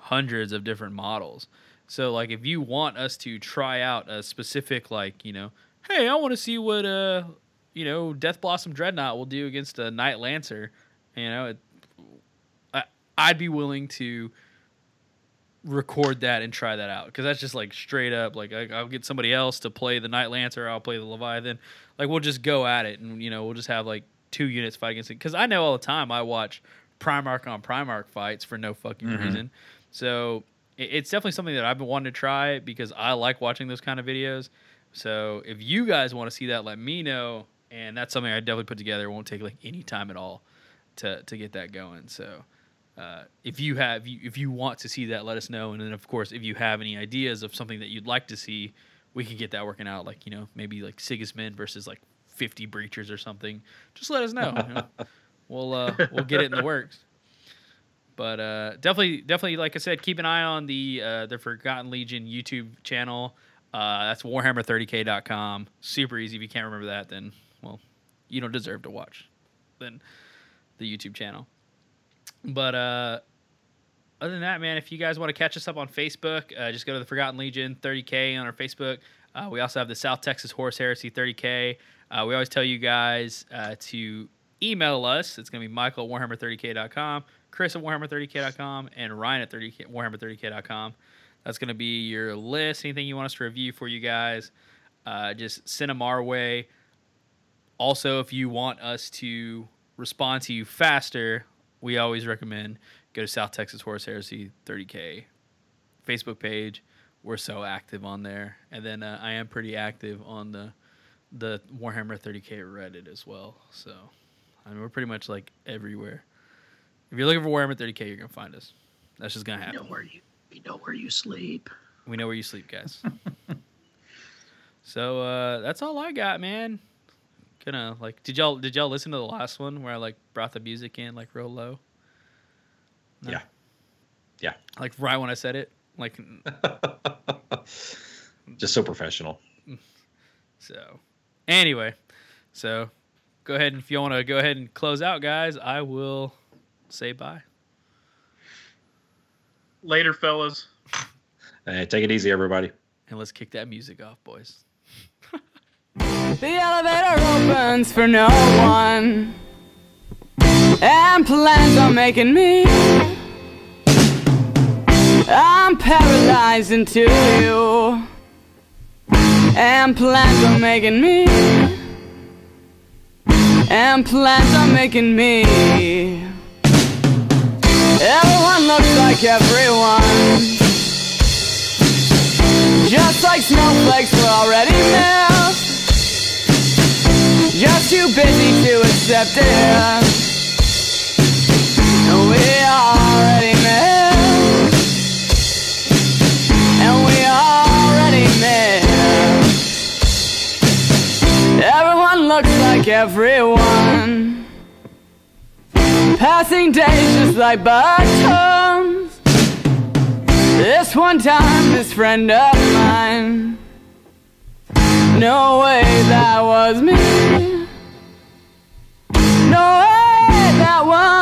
hundreds of different models. So like if you want us to try out a specific like, you know, hey, I want to see what uh you know, Death Blossom Dreadnought will do against a Knight Lancer, you know, it, I I'd be willing to record that and try that out because that's just like straight up like I, I'll get somebody else to play the Knight Lancer, I'll play the Leviathan. Like we'll just go at it and you know, we'll just have like two units fight against it cuz I know all the time I watch Primarch on Primarch fights for no fucking Mhm. reason. So it- it's definitely something that I've been wanting to try because I like watching those kind of videos. So if you guys want to see that, let me know, and that's something I definitely put together. It won't take like any time at all to to get that going. So uh, if you have if you want to see that, let us know. And then of course, if you have any ideas of something that you'd like to see, we can get that working out. Like you know maybe like Sigismund versus like 50 breachers or something. Just let us know. you know. We'll uh, we'll get it in the works. But uh, definitely, definitely, like I said, keep an eye on the uh, the Forgotten Legion YouTube channel. Uh, that's Warhammer30k.com. Super easy. If you can't remember that, then well, you don't deserve to watch. Then the YouTube channel. But uh, other than that, man, if you guys want to catch us up on Facebook, uh, just go to the Forgotten Legion 30k on our Facebook. Uh, we also have the South Texas Horus Heresy 30k. Uh, we always tell you guys uh, to email us. It's going to be Michael at Warhammer30k.com, Chris at Warhammer30k.com, and Ryan at 30k, Warhammer30k.com. That's going to be your list. Anything you want us to review for you guys, uh, just send them our way. Also, if you want us to respond to you faster, we always recommend go to South Texas Horus Heresy 30K Facebook page. We're so active on there, and then uh, I am pretty active on the the Warhammer 30K Reddit as well. So, I mean, we're pretty much like everywhere. If you're looking for Warhammer 30K, you're gonna find us. That's just gonna We know happen. where you. We know where you sleep. We know where you sleep, guys. so uh, that's all I got, man. Gonna like, did y'all did y'all listen to the last one where I like brought the music in like real low? No? Yeah. Yeah. Like right when I said it, like Just so professional. so. Anyway, so go ahead and if you want to go ahead and close out, guys, I will say bye. Later, fellas. Hey, take it easy, everybody. And let's kick that music off, boys. The elevator opens for no one. And plans are making me. I'm paralyzed into you. And plans are making me. And plans are making me. Everyone looks like everyone. Just like snowflakes were already melt. Just too busy to accept it. And we are already melt. And we are already melt. Everyone looks like everyone. Passing days just like buttons This one time, this friend of mine. No way that was me. No way that was